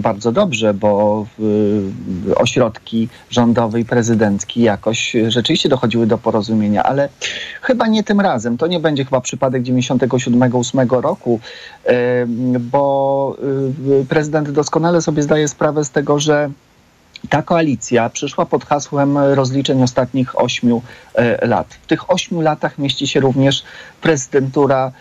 Speaker 12: bardzo dobrze, bo y, ośrodki rządowe i prezydenckie jakoś rzeczywiście dochodziły do porozumienia, ale chyba nie tym razem. To nie będzie chyba przypadek 97-8 roku, bo y, prezydent doskonale sobie zdaje sprawę z tego, że ta koalicja przyszła pod hasłem rozliczeń ostatnich ośmiu e, lat. W tych ośmiu latach mieści się również prezydentura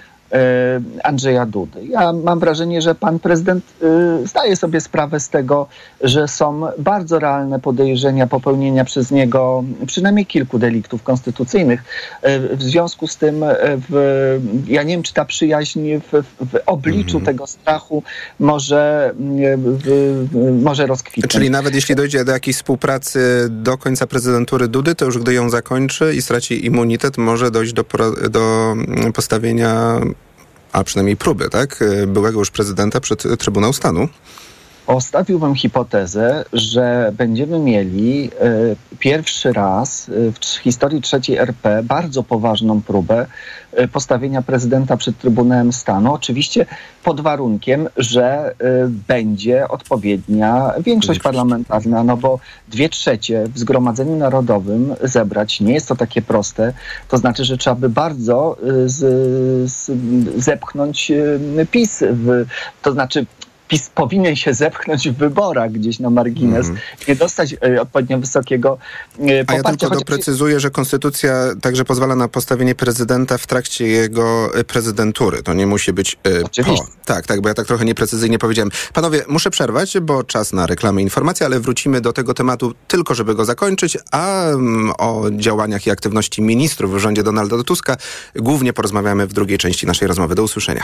Speaker 12: Andrzeja Dudy. Ja mam wrażenie, że pan prezydent e, zdaje sobie sprawę z tego, że są bardzo realne podejrzenia popełnienia przez niego przynajmniej kilku deliktów konstytucyjnych. E, W związku z tym, e, w, ja nie wiem, czy ta przyjaźń w, w obliczu tego strachu może, w, może rozkwitnąć.
Speaker 8: Czyli nawet jeśli dojdzie do jakiejś współpracy do końca prezydentury Dudy, to już gdy ją zakończy i straci immunitet, może dojść do, do mm, postawienia, a przynajmniej próby, tak? Byłego już prezydenta przed Trybunał Stanu.
Speaker 12: Postawiłbym hipotezę, że będziemy mieli e, pierwszy raz e, w historii trzeciej RP bardzo poważną próbę e, postawienia prezydenta przed Trybunałem Stanu. Oczywiście pod warunkiem, że będzie odpowiednia większość parlamentarna, no bo dwie trzecie w Zgromadzeniu Narodowym zebrać nie jest to takie proste. To znaczy, że trzeba by bardzo z, z, zepchnąć PiS. W, to znaczy PiS powinien się zepchnąć w wyborach gdzieś na margines, nie dostać e, odpowiednio wysokiego e,
Speaker 8: A ja
Speaker 12: poparcia.
Speaker 8: tylko
Speaker 12: chociaż-
Speaker 8: doprecyzuję, że konstytucja także pozwala na postawienie prezydenta w trakcie jego e, prezydentury. To nie musi być
Speaker 12: Oczywiście.
Speaker 8: po. Tak, tak, bo ja tak trochę nieprecyzyjnie powiedziałem. Panowie, muszę przerwać, bo czas na reklamy i informacje, ale wrócimy do tego tematu tylko, żeby go zakończyć, a mm, o działaniach i aktywności ministrów w rządzie Donalda Tuska głównie porozmawiamy w drugiej części naszej rozmowy. Do usłyszenia.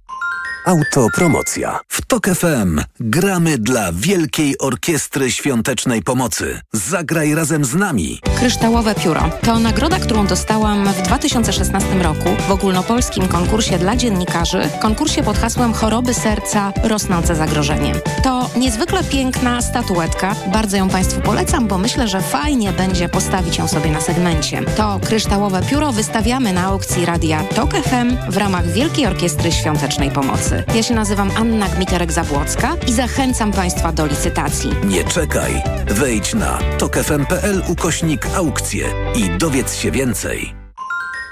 Speaker 10: Autopromocja. W TOK FM gramy dla Wielkiej Orkiestry Świątecznej Pomocy. Zagraj razem z nami.
Speaker 18: Kryształowe Pióro to nagroda, którą dostałam w 2016 roku w ogólnopolskim konkursie dla dziennikarzy, konkursie pod hasłem Choroby serca rosnące zagrożenie. To niezwykle piękna statuetka. Bardzo ją Państwu polecam, bo myślę, że fajnie będzie postawić ją sobie na segmencie. To kryształowe pióro wystawiamy na aukcji radia TOK FM w ramach Wielkiej Orkiestry Świątecznej Pomocy. Ja się nazywam Anna Gmiterek-Zabłocka i zachęcam Państwa do licytacji.
Speaker 10: Nie czekaj. Wejdź na tokefm.pl ukośnik aukcje i dowiedz się więcej.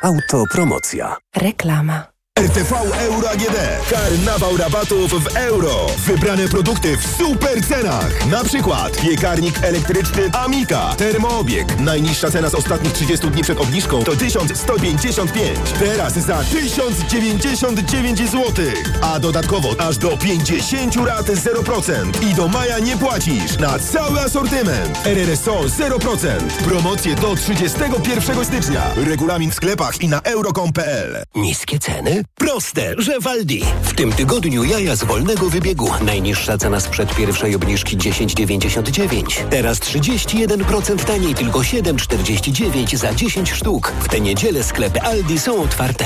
Speaker 10: Autopromocja.
Speaker 18: Reklama.
Speaker 19: RTV Euro AGD. Karnawał rabatów w euro. Wybrane produkty w super cenach. Na przykład piekarnik elektryczny Amika. Termoobieg. Najniższa cena z ostatnich 30 dni przed obniżką to 1155. Teraz za 1099 zł. A dodatkowo aż do 50 rat 0%. I do maja nie płacisz na cały asortyment. RRSO 0%. Promocje do 31 stycznia. Regulamin w sklepach i na euro.com.pl.
Speaker 20: Niskie ceny? Proste, że Waldi. W tym tygodniu jaja z wolnego wybiegu. Najniższa cena sprzed pierwszej obniżki 10,99. Teraz 31% taniej, tylko 7,49 za 10 sztuk. W tę niedzielę sklepy Aldi są otwarte.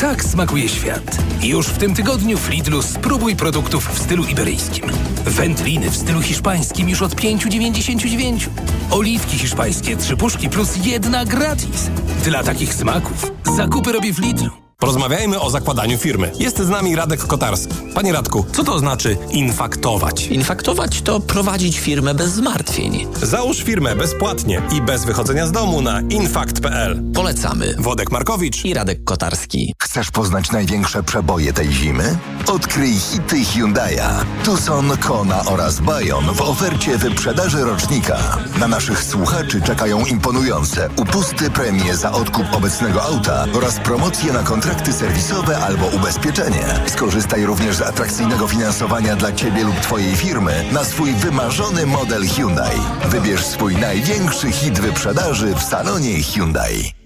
Speaker 11: Tak smakuje świat. Już w tym tygodniu w Lidlu spróbuj produktów w stylu iberyjskim. Wędliny w stylu hiszpańskim już od 5,99. Oliwki hiszpańskie, trzy puszki plus jedna gratis. Dla takich smaków zakupy robię w Lidlu.
Speaker 21: Porozmawiajmy o zakładaniu firmy. Jest z nami Radek Kotarski. Panie Radku, co to znaczy infaktować?
Speaker 22: Infaktować to prowadzić firmę bez zmartwień.
Speaker 21: Załóż firmę bezpłatnie i bez wychodzenia z domu na infakt.pl.
Speaker 22: Polecamy.
Speaker 21: Wodek Markowicz
Speaker 22: i Radek Kotarski.
Speaker 23: Chcesz poznać największe przeboje tej zimy? Odkryj hity Hyundai'a. Tucson, Kona oraz Bayon w ofercie wyprzedaży rocznika. Na naszych słuchaczy czekają imponujące upusty premie za odkup obecnego auta oraz promocje na kontrakt kontrakty serwisowe albo ubezpieczenie. Skorzystaj również z atrakcyjnego finansowania dla Ciebie lub Twojej firmy na swój wymarzony model Hyundai. Wybierz swój największy hit wyprzedaży w salonie Hyundai.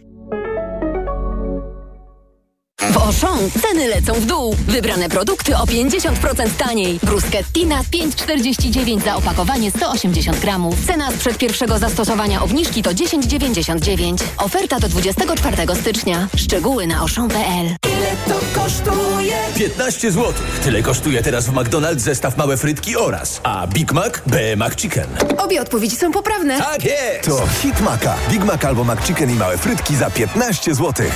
Speaker 24: Auchan ceny lecą w dół. Wybrane produkty o 50% taniej. Bruschettina 5,49 za opakowanie 180 gramów. Cena sprzed pierwszego zastosowania obniżki to 10,99. Oferta do 24 stycznia. Szczegóły na auchan.pl.
Speaker 25: Ile to kosztuje?
Speaker 11: 15 zł. Tyle kosztuje teraz w McDonald's zestaw małe frytki oraz, a Big Mac B McChicken.
Speaker 24: Obie odpowiedzi są poprawne.
Speaker 11: Tak jest!
Speaker 19: To hit Maca. Big Mac albo McChicken i małe frytki za 15 zł.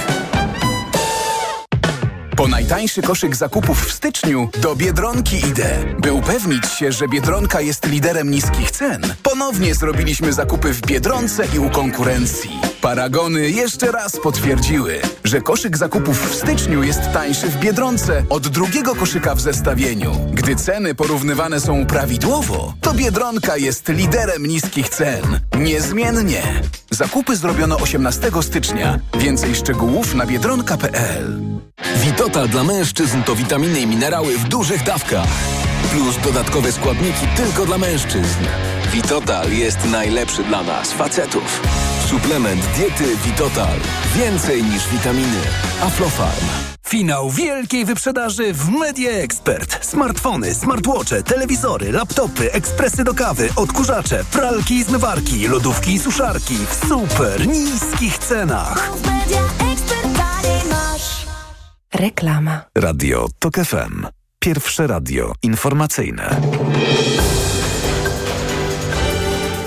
Speaker 26: Po najtańszy koszyk zakupów w styczniu do Biedronki idę. By upewnić się, że Biedronka jest liderem niskich cen, ponownie zrobiliśmy zakupy w Biedronce i u konkurencji. Paragony jeszcze raz potwierdziły, że koszyk zakupów w styczniu jest tańszy w Biedronce od drugiego koszyka w zestawieniu. Gdy ceny porównywane są prawidłowo, to Biedronka jest liderem niskich cen. Niezmiennie. Zakupy zrobiono 18 stycznia. Więcej szczegółów na biedronka.pl.
Speaker 15: Witotal dla mężczyzn to witaminy i minerały w dużych dawkach. Plus dodatkowe składniki tylko dla mężczyzn. Witotal jest najlepszy dla nas, facetów. Suplement diety Witotal. Więcej niż witaminy. Aflofarm.
Speaker 11: Finał wielkiej wyprzedaży w Media Expert. Smartfony, smartwatche, telewizory, laptopy, ekspresy do kawy, odkurzacze, pralki i zmywarki, lodówki i suszarki w super niskich cenach.
Speaker 27: Reklama.
Speaker 10: Radio TOK FM. Pierwsze radio informacyjne.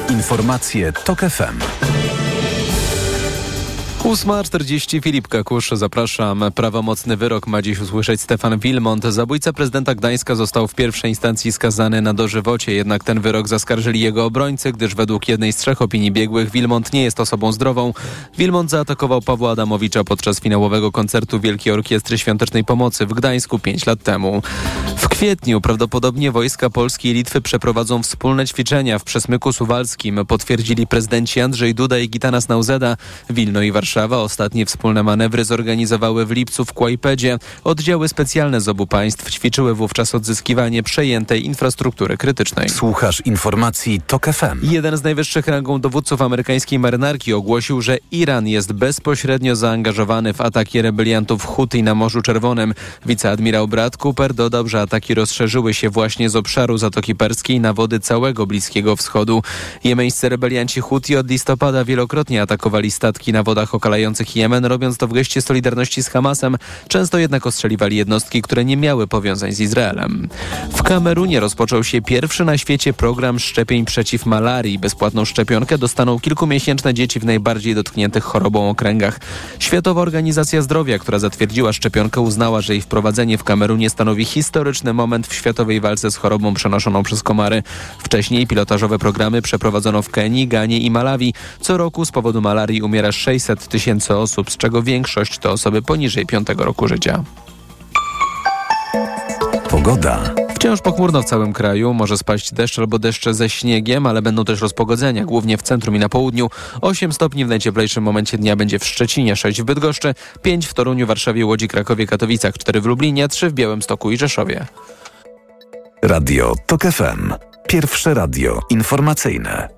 Speaker 10: Informacje TOK FM.
Speaker 1: 8.40 Filip Kakusz, zapraszam. Prawomocny wyrok ma dziś usłyszeć Stefan Wilmont. Zabójca prezydenta Gdańska został w pierwszej instancji skazany na dożywocie, jednak ten wyrok zaskarżyli jego obrońcy, gdyż według jednej z trzech opinii biegłych Wilmont nie jest osobą zdrową. Wilmont zaatakował Pawła Adamowicza podczas finałowego koncertu Wielkiej Orkiestry Świątecznej Pomocy w Gdańsku pięć lat temu. W kwietniu prawdopodobnie wojska Polski i Litwy przeprowadzą wspólne ćwiczenia w Przesmyku Suwalskim, potwierdzili prezydenci Andrzej Duda i Gitanas Nauzeda. Wilno i Warszawa Warszawa ostatnie wspólne manewry zorganizowały w lipcu w Kłajpedzie. Oddziały specjalne z obu państw ćwiczyły wówczas odzyskiwanie przejętej infrastruktury krytycznej.
Speaker 10: Słuchasz informacji TOK FM.
Speaker 1: Jeden z najwyższych rangą dowódców amerykańskiej marynarki ogłosił, że Iran jest bezpośrednio zaangażowany w ataki rebeliantów Huti na Morzu Czerwonym. Wiceadmirał Brad Cooper dodał, że ataki rozszerzyły się właśnie z obszaru Zatoki Perskiej na wody całego Bliskiego Wschodu. Jemeńscy rebelianci Huti od listopada wielokrotnie atakowali statki na wodach okalających Jemen, robiąc to w geście solidarności z Hamasem. Często jednak ostrzeliwali jednostki, które nie miały powiązań z Izraelem. W Kamerunie rozpoczął się pierwszy na świecie program szczepień przeciw malarii. Bezpłatną szczepionkę dostaną kilkumiesięczne dzieci w najbardziej dotkniętych chorobą okręgach. Światowa Organizacja Zdrowia, która zatwierdziła szczepionkę, uznała, że jej wprowadzenie w Kamerunie stanowi historyczny moment w światowej walce z chorobą przenoszoną przez komary. Wcześniej pilotażowe programy przeprowadzono w Kenii, Ganie i Malawi. Co roku z powodu malarii umiera 600 tysięcy osób, z czego większość to osoby poniżej 5 roku życia.
Speaker 10: Pogoda.
Speaker 1: Wciąż pochmurno w całym kraju, może spaść deszcz albo deszcze ze śniegiem, ale będą też rozpogodzenia, głównie w centrum i na południu. 8 stopni w najcieplejszym momencie dnia będzie w Szczecinie, 6 w Bydgoszczy, 5 w Toruniu, Warszawie, Łodzi, Krakowie, Katowicach, 4 w Lublinie, 3 w Białymstoku i Rzeszowie.
Speaker 10: Radio TOK FM. Pierwsze radio informacyjne.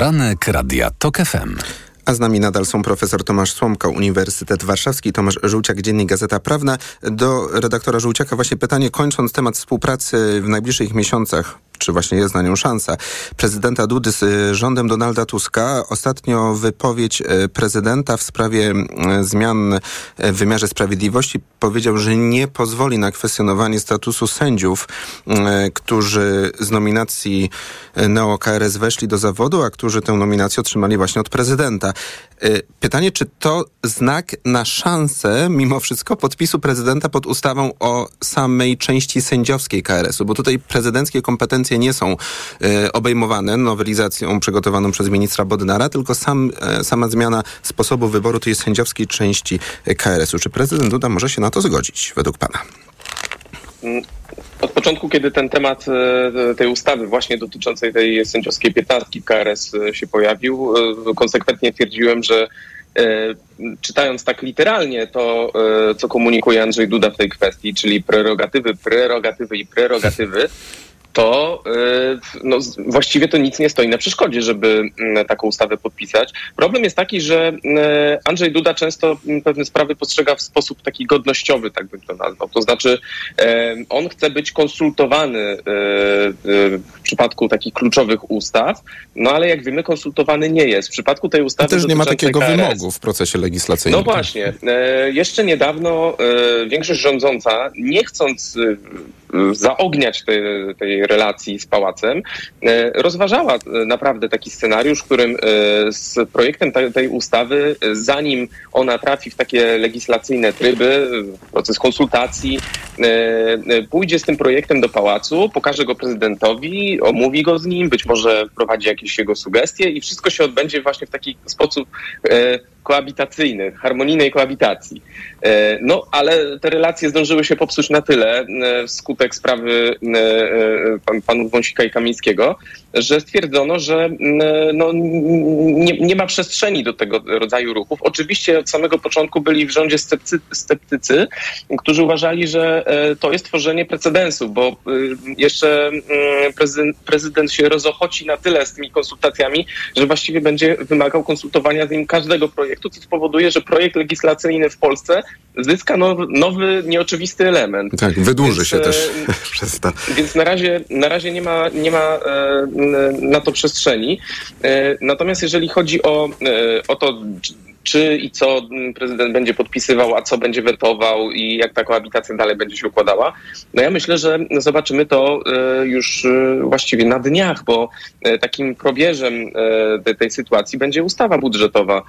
Speaker 10: Poranek Radia TOK FM.
Speaker 8: A z nami nadal są profesor Tomasz Słomka, Uniwersytet Warszawski, Tomasz Żółciak, Dziennik Gazeta Prawna. Do redaktora Żółciaka właśnie pytanie, kończąc temat współpracy w najbliższych miesiącach, czy właśnie jest na nią szansa, prezydenta Dudy z y, rządem Donalda Tuska. Ostatnio wypowiedź y, prezydenta w sprawie y, zmian w wymiarze sprawiedliwości powiedział, że nie pozwoli na kwestionowanie statusu sędziów, którzy z nominacji Neo-KRS weszli do zawodu, a którzy tę nominację otrzymali właśnie od prezydenta. Y, pytanie, czy to znak na szansę, mimo wszystko, podpisu prezydenta pod ustawą o samej części sędziowskiej KRS-u, bo tutaj prezydenckie kompetencje nie są y, obejmowane nowelizacją przygotowaną przez ministra Bodnara, tylko sam, y, sama zmiana sposobu wyboru tej sędziowskiej części KRS-u. Czy prezydent Duda może się na to zgodzić, według pana?
Speaker 17: Mm, od początku, kiedy ten temat e, tej ustawy właśnie dotyczącej tej sędziowskiej piętnastki KRS e, się pojawił, e, konsekwentnie twierdziłem, że czytając tak literalnie to, co komunikuje Andrzej Duda w tej kwestii, czyli prerogatywy, prerogatywy i prerogatywy, to y, no, właściwie to nic nie stoi na przeszkodzie, żeby mm, taką ustawę podpisać. Problem jest taki, że y, Andrzej Duda często mm, pewne sprawy postrzega w sposób taki godnościowy, tak bym to nazwał. To znaczy y, on chce być konsultowany w przypadku takich kluczowych ustaw, no ale jak wiemy konsultowany nie jest. W przypadku tej ustawy...
Speaker 8: To też nie ma takiego KRS, wymogu w procesie legislacyjnym.
Speaker 17: No właśnie. Jeszcze niedawno większość rządząca, nie chcąc zaogniać tej, tej relacji z pałacem, e, rozważała e, naprawdę taki scenariusz, w którym e, z projektem tej ustawy, zanim ona trafi w takie legislacyjne tryby, proces konsultacji, pójdzie z tym projektem do pałacu, pokaże go prezydentowi, omówi go z nim, być może wprowadzi jakieś jego sugestie i wszystko się odbędzie właśnie w taki sposób koabitacyjny, harmonijnej koabitacji. No, ale te relacje zdążyły się popsuć na tyle wskutek sprawy pan, panów Wąsika i Kamińskiego, że stwierdzono, że no, nie, nie ma przestrzeni do tego rodzaju ruchów. Oczywiście od samego początku byli w rządzie sceptycy, sceptycy którzy uważali, że to jest tworzenie precedensu, bo jeszcze prezydent, prezydent się rozochoci na tyle z tymi konsultacjami, że właściwie będzie wymagał konsultowania z nim każdego projektu, co spowoduje, że projekt legislacyjny w Polsce zyska nowy, nowy nieoczywisty element.
Speaker 8: Tak, wydłuży więc, się też przez to.
Speaker 17: Więc na razie, na razie nie ma, nie ma e, na to przestrzeni. E, natomiast jeżeli chodzi o, e, o to, czy i co prezydent będzie podpisywał, a co będzie wetował i jak ta koabitacja dalej będzie się układała. No ja myślę, że zobaczymy to e, już właściwie na dniach, bo takim probierzem tej sytuacji będzie ustawa budżetowa.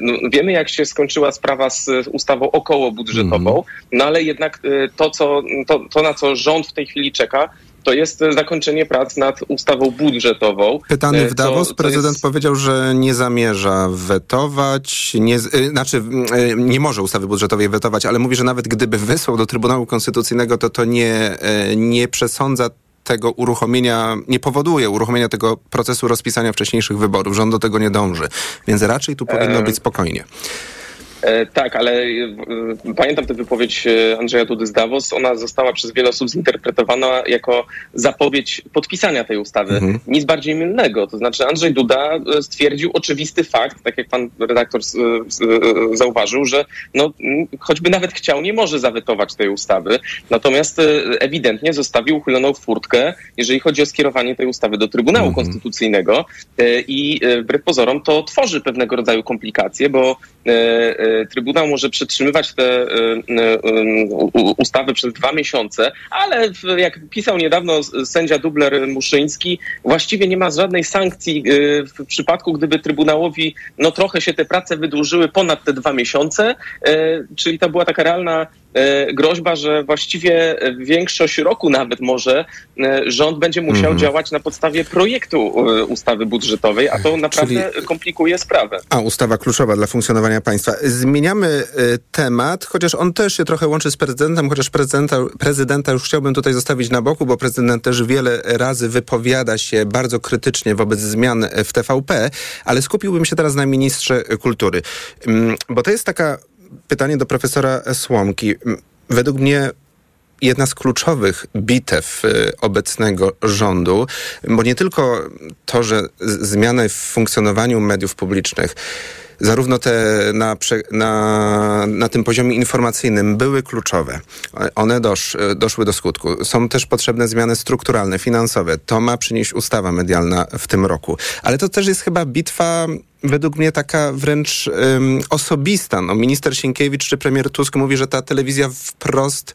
Speaker 17: No, wiemy, jak się skończyła sprawa z ustawą okołobudżetową, mm. no ale jednak to, co, to, to, na co rząd w tej chwili czeka, to jest zakończenie prac nad ustawą budżetową.
Speaker 8: Pytany e, w Davos, co, prezydent jest... powiedział, że nie zamierza wetować, nie, e, znaczy e, nie może ustawy budżetowej wetować, ale mówi, że nawet gdyby wysłał do Trybunału Konstytucyjnego, to to nie, nie przesądza tego uruchomienia, nie powoduje uruchomienia tego procesu rozpisania wcześniejszych wyborów. Rząd do tego nie dąży. Więc raczej tu powinno być spokojnie.
Speaker 17: E, tak, ale e, pamiętam tę wypowiedź e, Andrzeja Dudy z Davos. Ona została przez wiele osób zinterpretowana jako zapowiedź podpisania tej ustawy. Mhm. Nic bardziej mylnego. To znaczy Andrzej Duda stwierdził oczywisty fakt, tak jak pan redaktor zauważył, że no, choćby nawet chciał, nie może zawetować tej ustawy. Natomiast ewidentnie zostawił uchyloną furtkę, jeżeli chodzi o skierowanie tej ustawy do Trybunału mhm. Konstytucyjnego i wbrew pozorom to tworzy pewnego rodzaju komplikacje, bo Trybunał może przetrzymywać te e, e, ustawy przez dwa miesiące, ale jak pisał niedawno sędzia dubler Muszyński, właściwie nie ma żadnej sankcji w przypadku, gdyby Trybunałowi no trochę się te prace wydłużyły ponad te dwa miesiące, czyli to była taka realna groźba, że właściwie większość roku nawet może rząd będzie musiał mhm. działać na podstawie projektu ustawy budżetowej, a to naprawdę Czyli... komplikuje sprawę.
Speaker 8: A, ustawa kluczowa dla funkcjonowania państwa. Zmieniamy temat, chociaż on też się trochę łączy z prezydentem, chociaż prezydenta, prezydenta już chciałbym tutaj zostawić na boku, bo prezydent też wiele razy wypowiada się bardzo krytycznie wobec zmian w TVP, ale skupiłbym się teraz na ministrze kultury, mm, bo to jest taka pytanie do profesora Słomki. Według mnie jedna z kluczowych bitew y, obecnego rządu, bo nie tylko to, że zmiany w funkcjonowaniu mediów publicznych zarówno te na, na, na tym poziomie informacyjnym były kluczowe. One dosz, doszły do skutku. Są też potrzebne zmiany strukturalne, finansowe. To ma przynieść ustawa medialna w tym roku. Ale to też jest chyba bitwa według mnie taka wręcz osobista. No, minister Sienkiewicz czy premier Tusk mówi, że ta telewizja wprost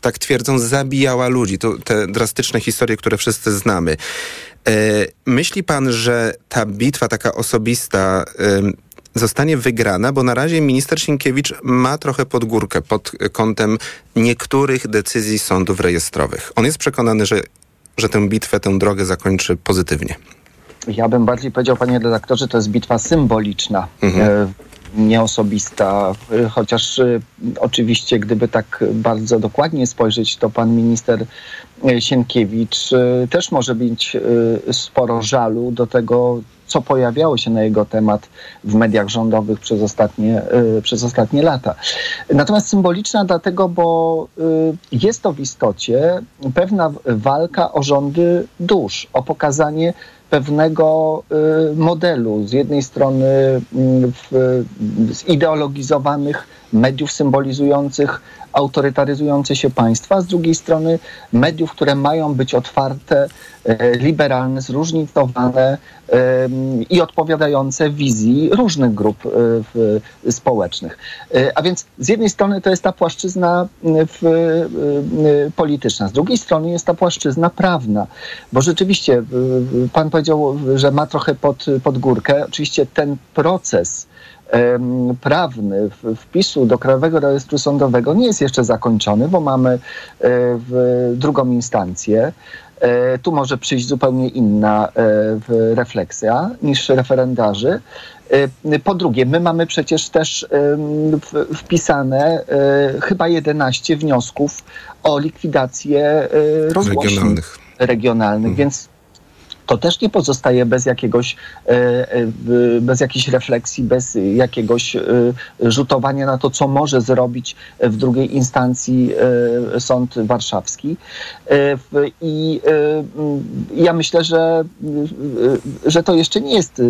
Speaker 8: tak twierdzą, zabijała ludzi. To te drastyczne historie, które wszyscy znamy. E, myśli pan, że ta bitwa taka osobista zostanie wygrana, bo na razie minister Sienkiewicz ma trochę podgórkę pod kątem niektórych decyzji sądów rejestrowych. On jest przekonany, że, że tę bitwę, tę drogę zakończy pozytywnie.
Speaker 12: Ja bym bardziej powiedział, panie redaktorze, to jest bitwa symboliczna. Mhm. E, nieosobista, e, chociaż e, oczywiście gdyby tak bardzo dokładnie spojrzeć, to pan minister Sienkiewicz też może mieć sporo żalu do tego, co pojawiało się na jego temat w mediach rządowych przez ostatnie, przez ostatnie lata. Natomiast symboliczna dlatego, bo jest to w istocie pewna walka o rządy dusz, o pewnego modelu. Z jednej strony zideologizowanych mediów symbolizujących autorytaryzujące się państwa, z drugiej strony mediów, które mają być otwarte, e, liberalne, zróżnicowane i odpowiadające wizji różnych grup e, społecznych. E, a więc z jednej strony to jest ta płaszczyzna polityczna, z drugiej strony jest ta płaszczyzna prawna, bo rzeczywiście pan powiedział, że ma trochę pod, pod górkę. Oczywiście ten proces prawny wpisu do Krajowego Rejestru Sądowego nie jest jeszcze zakończony, bo mamy e, w drugą instancję. E, tu może przyjść zupełnie inna e, refleksja niż referendarzy. Po drugie, my mamy przecież też wpisane chyba 11 wniosków o likwidację rozgłośni regionalnych, regionalnych mhm. więc to też nie pozostaje bez jakiegoś, e, e, bez jakiejś refleksji, bez jakiegoś e, rzutowania na to, co może zrobić w drugiej instancji sąd warszawski. I ja myślę, że, że to jeszcze nie jest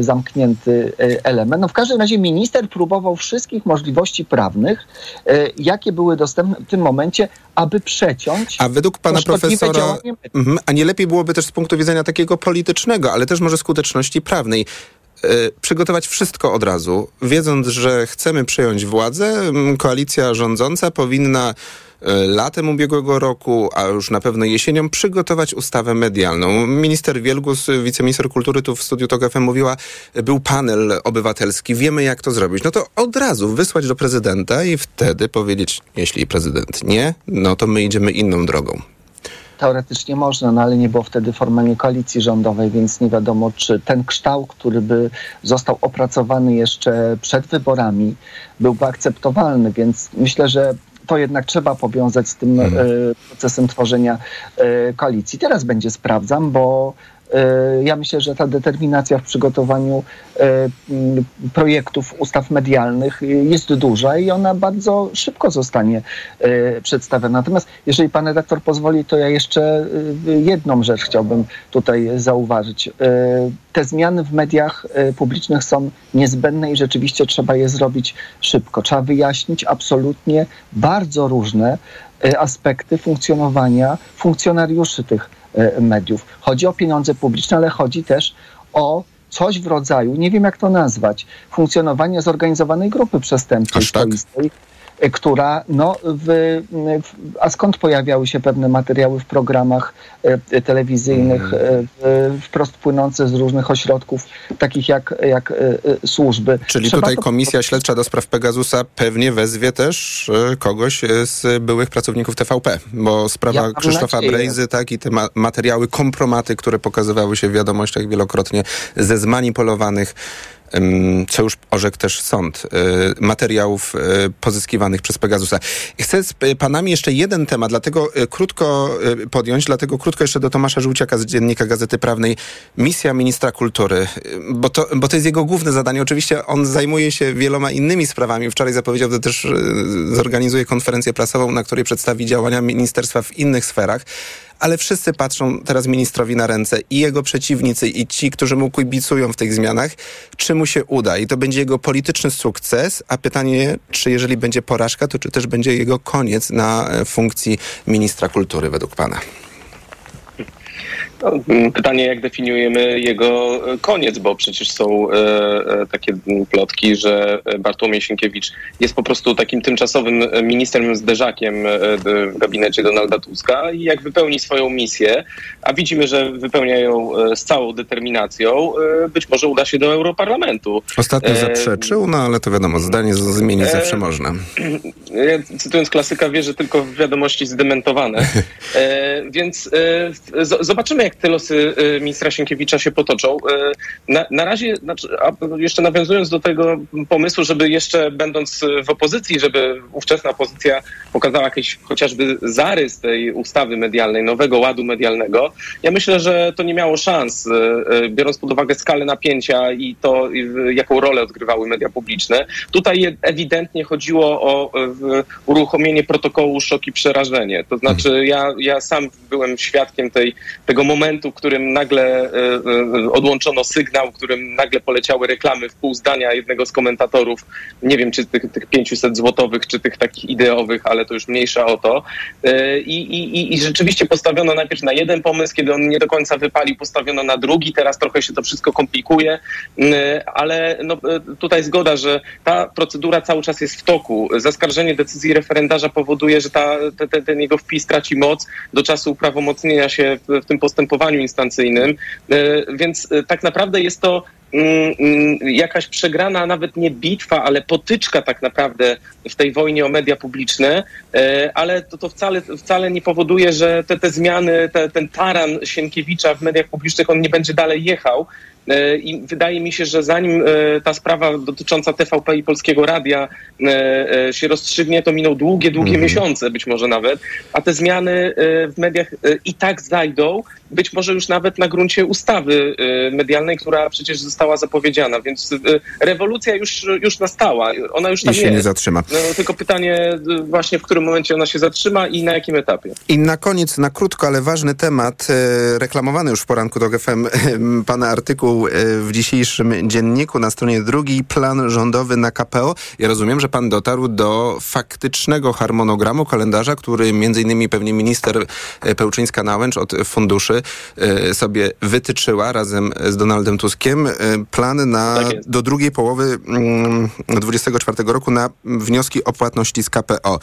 Speaker 12: zamknięty element. No w każdym razie minister próbował wszystkich możliwości prawnych, jakie były dostępne w tym momencie, aby przeciąć.
Speaker 8: A według pana profesora, mhm, a nie lepiej byłoby też z punktu widzenia takiego politycznego, ale też może skuteczności prawnej, e, przygotować wszystko od razu, wiedząc, że chcemy przejąć władzę, koalicja rządząca powinna E, latem ubiegłego roku, a już na pewno jesienią, przygotować ustawę medialną. Minister Wielgus, wiceminister kultury tu w studiu TOK FM mówiła, był panel obywatelski, wiemy jak to zrobić. No to od razu wysłać do prezydenta i wtedy powiedzieć, jeśli prezydent nie, no to my idziemy inną drogą
Speaker 12: teoretycznie można, no ale nie było wtedy formalnie koalicji rządowej, więc nie wiadomo, czy ten kształt, który by został opracowany jeszcze przed wyborami, byłby akceptowalny. Więc myślę, że to jednak trzeba powiązać z tym mhm. E, procesem tworzenia e, koalicji. Teraz będzie sprawdzam, bo ja myślę, że ta determinacja w przygotowaniu e, projektów ustaw medialnych jest duża i ona bardzo szybko zostanie e, przedstawiona. Natomiast jeżeli pan redaktor pozwoli, to ja jeszcze jedną rzecz chciałbym tutaj zauważyć. Te zmiany w mediach publicznych są niezbędne i rzeczywiście trzeba je zrobić szybko. Trzeba wyjaśnić absolutnie bardzo różne aspekty funkcjonowania funkcjonariuszy tych E, mediów. Chodzi o pieniądze publiczne, ale chodzi też o coś w rodzaju, nie wiem jak to nazwać, funkcjonowania zorganizowanej grupy przestępczej swoistej, E, która, no, w, w, a skąd pojawiały się pewne materiały w programach e, telewizyjnych, mm. e, wprost płynące z różnych ośrodków, takich jak, jak e, służby.
Speaker 8: Czyli Trzeba tutaj to... Komisja Śledcza do spraw Pegasusa pewnie wezwie też kogoś z byłych pracowników TVP, bo sprawa ja Krzysztofa nadzieję. Brejzy, tak, i te ma materiały, kompromaty, które pokazywały się w wiadomościach wielokrotnie ze zmanipulowanych co już orzekł też sąd, e, materiałów e, pozyskiwanych przez Pegasusa. Chcę z panami jeszcze jeden temat, dlatego e, krótko podjąć, dlatego krótko jeszcze do Tomasza Żółciaka z Dziennika Gazety Prawnej. Misja ministra kultury, bo to, bo to jest jego główne zadanie. Oczywiście on zajmuje się wieloma innymi sprawami. Wczoraj zapowiedział, że też zorganizuje konferencję prasową, na której przedstawi działania ministerstwa w innych sferach ale wszyscy patrzą teraz ministrowi na ręce i jego przeciwnicy i ci, którzy mu kibicują w tych zmianach, czy mu się uda? I to będzie jego polityczny sukces, a pytanie, czy jeżeli będzie porażka, to czy też będzie jego koniec na e, funkcji ministra kultury według pana?
Speaker 17: Mm, pytanie, jak definiujemy jego e, koniec, bo przecież są e, e, takie plotki, że Bartłomiej Sienkiewicz jest po prostu takim tymczasowym ministrem zderzakiem w gabinecie Donalda Tuska i jak wypełni swoją misję, a widzimy, że wypełnia ją z całą determinacją, być może uda się do Europarlamentu.
Speaker 8: Ostatnio zaprzeczył, no ale to wiadomo, zdanie zmienić zawsze można.
Speaker 17: Cytując klasyka, wierzę tylko w wiadomości zdementowane. Więc zobaczymy, jak te losy e, ministra Sienkiewicza się potoczą. E, na, na razie, znaczy, jeszcze nawiązując do tego pomysłu, żeby jeszcze będąc w opozycji, żeby ówczesna opozycja pokazała jakiś chociażby zarys tej ustawy medialnej, nowego ładu medialnego, ja myślę, że to nie miało szans, e, biorąc pod uwagę skalę napięcia i to, jaką rolę odgrywały media publiczne. Tutaj ewidentnie chodziło o uruchomienie protokołu szok i przerażenie. To znaczy ja, ja sam byłem świadkiem tej, tego momentu, w którym nagle e, e, odłączono sygnał, w którym nagle poleciały reklamy w pół zdania jednego z komentatorów. Nie wiem, czy tych, tych 500 złotowych, czy tych takich ideowych, ale to już mniejsza o to. E, I, i, i- rzeczywiście postawiono najpierw na jeden pomysł, kiedy on nie do końca wypalił, postawiono na drugi. Teraz trochę się to wszystko komplikuje, Mm, ale no, e, tutaj zgoda, że ta procedura cały czas jest w toku. Zaskarżenie decyzji referendarza powoduje, że ta, te, ten jego wpis traci moc do czasu uprawomocnienia się w, w tym postępowaniu instancyjnym. E, Więc e, tak naprawdę jest to mm, mm, jakaś przegrana nawet nie bitwa, ale potyczka tak naprawdę w tej wojnie o media publiczne, e, ale to, to wcale, wcale nie powoduje, że te, te zmiany, te, ten taran Sienkiewicza w mediach publicznych, on nie będzie dalej jechał. I wydaje mi się, że zanim ta sprawa dotycząca TVP i Polskiego Radia się rozstrzygnie, to miną długie, długie miesiące, być może nawet, a te zmiany w mediach i tak zajdą, być może już nawet na gruncie ustawy e, medialnej, która przecież została zapowiedziana, więc e, rewolucja już, już nastała, ona już tam
Speaker 8: I się
Speaker 17: jest.
Speaker 8: nie zatrzyma.
Speaker 17: No, tylko pytanie e, właśnie, w którym momencie ona się zatrzyma i na jakim etapie.
Speaker 8: I na koniec, na krótko, ale ważny temat, reklamowany już w poranku do GFM, pana artykuł w dzisiejszym dzienniku na stronie drugiej, plan rządowy na KPO. Ja rozumiem, że pan dotarł do faktycznego harmonogramu, kalendarza, który między innymi pewnie minister Pełczyńska-Nałęcz od funduszy e, sobie wytyczyła razem z Donaldem Tuskiem. E, Plan na,
Speaker 17: Tak
Speaker 8: do drugiej połowy mm, 24 roku na wnioski o płatności z KPO.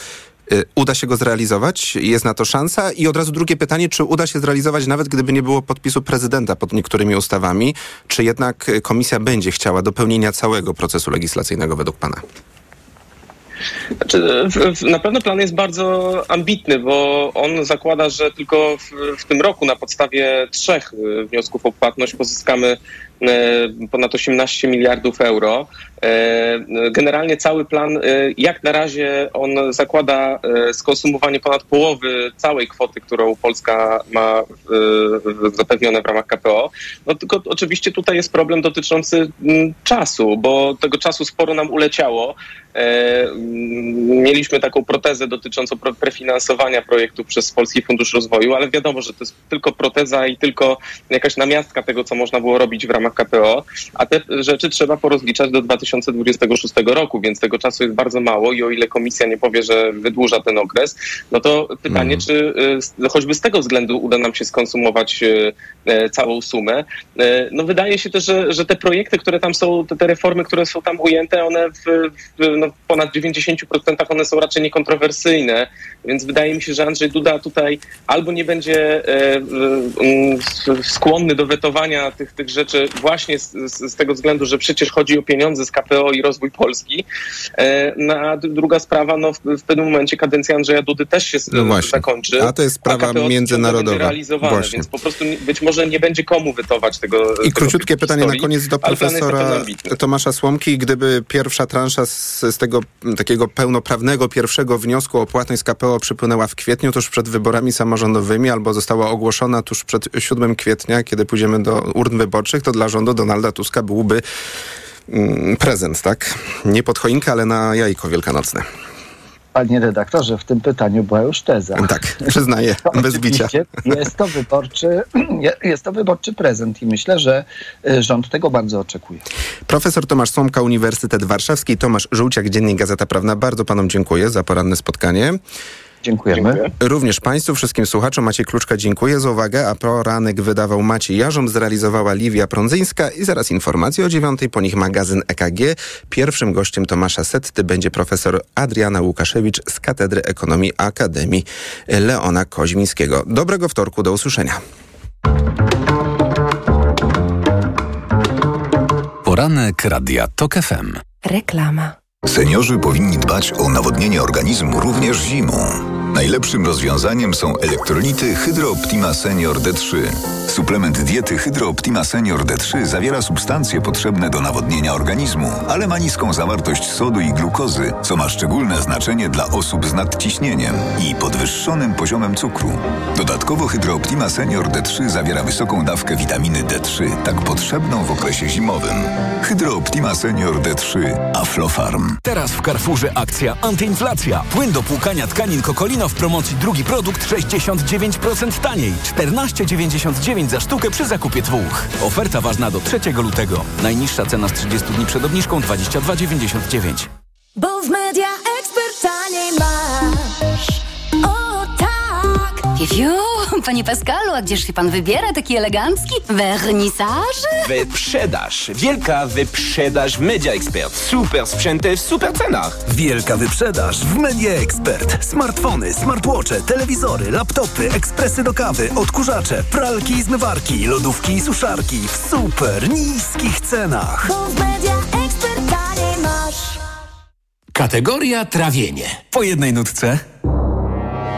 Speaker 8: Y, Uda się go zrealizować? Jest na to szansa? I od razu drugie pytanie, czy uda się zrealizować nawet gdyby nie było podpisu prezydenta pod niektórymi ustawami? Czy jednak komisja będzie chciała dopełnienia całego procesu legislacyjnego według pana?
Speaker 17: Znaczy, na pewno plan jest bardzo ambitny, bo on zakłada, że tylko w, w tym roku na podstawie trzech y, wniosków o płatność pozyskamy ponad 18 miliardów euro. E, Generalnie cały plan, e, jak na razie on zakłada e, skonsumowanie ponad połowy całej kwoty, którą Polska ma e, zapewnione w ramach KPO. No tylko oczywiście tutaj jest problem dotyczący mm, czasu, bo tego czasu sporo nam uleciało. E, mm, Mieliśmy taką protezę dotyczącą prefinansowania projektu przez Polski Fundusz Rozwoju, ale wiadomo, że to jest tylko proteza i tylko jakaś namiastka tego, co można było robić w ramach KPO, a te rzeczy trzeba porozliczać do 2026 roku, więc tego czasu jest bardzo mało i o ile komisja nie powie, że wydłuża ten okres, no to pytanie, czy y, choćby z tego względu uda nam się skonsumować y, y, całą sumę. No wydaje się też, że, że te projekty, które tam są, te, te reformy, które są tam ujęte, one w, w no, ponad 90% one są raczej niekontrowersyjne, więc wydaje mi się, że Andrzej Duda tutaj albo nie będzie skłonny do wetowania tych, tych rzeczy właśnie z, z, tego względu, że przecież chodzi o pieniądze z KPO i rozwój Polski. E, no, a druga sprawa, no w, w pewnym momencie kadencja Andrzeja Dudy też się
Speaker 8: No
Speaker 17: zakończy.
Speaker 8: A to jest sprawa
Speaker 17: KPO
Speaker 8: międzynarodowa. Właśnie.
Speaker 17: więc po prostu być może nie będzie komu wetować tego.
Speaker 8: I
Speaker 17: tego
Speaker 8: króciutkie pytanie na
Speaker 17: historii,
Speaker 8: koniec do
Speaker 17: na
Speaker 8: profesora. Tomasza Słomki. Gdyby pierwsza transza z, z tego takiego pełnoprawnego pierwszego wniosku o płatność z KPO przypłynęła w kwietniu, tuż przed wyborami samorządowymi, albo została ogłoszona tuż przed 7 kwietnia, kiedy pójdziemy do urn wyborczych, to dla rządu Donalda Tuska byłby mm, prezent, tak? Nie pod choinkę, ale na jajko wielkanocne.
Speaker 12: Panie redaktorze, w tym pytaniu była już teza.
Speaker 8: Tak, przyznaję, bez bicia.
Speaker 12: Jest to, wyborczy, jest to wyborczy prezent i myślę, że y, rząd tego bardzo oczekuje.
Speaker 8: Profesor Tomasz Słomka, Uniwersytet Warszawski, Tomasz Żółciak, Dziennik Gazeta Prawna. Bardzo panom dziękuję za poranne spotkanie.
Speaker 12: Dziękujemy.
Speaker 8: Również Państwu, wszystkim słuchaczom Maciej Kluczka dziękuję za uwagę, a poranek wydawał Maciej Jarząb, zrealizowała Liwia Prądzyńska i zaraz informacje o dziewiątej, po nich magazyn EKG. Pierwszym gościem Tomasza Setty będzie profesor Adriana Łukaszewicz z Katedry Ekonomii Akademii Leona Koźmińskiego. Dobrego wtorku, do usłyszenia.
Speaker 28: Poranek Radia TOK FM.
Speaker 18: Reklama.
Speaker 23: Seniorzy powinni dbać o nawodnienie organizmu również zimą. Najlepszym rozwiązaniem są elektrolity Hydro Optima Senior D3. Suplement diety Hydro Optima Senior D3 zawiera substancje potrzebne do nawodnienia organizmu, ale ma niską zawartość sodu i glukozy, co ma szczególne znaczenie dla osób z nadciśnieniem i podwyższonym poziomem cukru. Dodatkowo Hydro Optima Senior D3 zawiera wysoką dawkę witaminy D3, tak potrzebną w okresie zimowym. Hydro Optima Senior D3 Aflofarm.
Speaker 10: Teraz w Carrefourze akcja antyinflacja. Płyn do płukania tkanin W promocji drugi produkt 69% taniej. 14,99 za sztukę przy zakupie dwóch. Oferta ważna do 3 lutego. Najniższa cena z 30 dni przed obniżką 22,99.
Speaker 29: Bo w Media Expert taniej masz. O tak!
Speaker 13: Fiu, panie Pascalu, a gdzież się pan wybiera taki elegancki? Wernisaż?
Speaker 30: Wyprzedaż. Wielka wyprzedaż w Media Expert. Super sprzęty w super cenach.
Speaker 31: Wielka wyprzedaż w Media Expert. Smartfony, smartwatche, telewizory, laptopy, ekspresy do kawy, odkurzacze, pralki i zmywarki, lodówki i suszarki w super niskich cenach.
Speaker 29: Bo w Media Expert taniej masz.
Speaker 15: Kategoria trawienie.
Speaker 31: Po jednej nutce.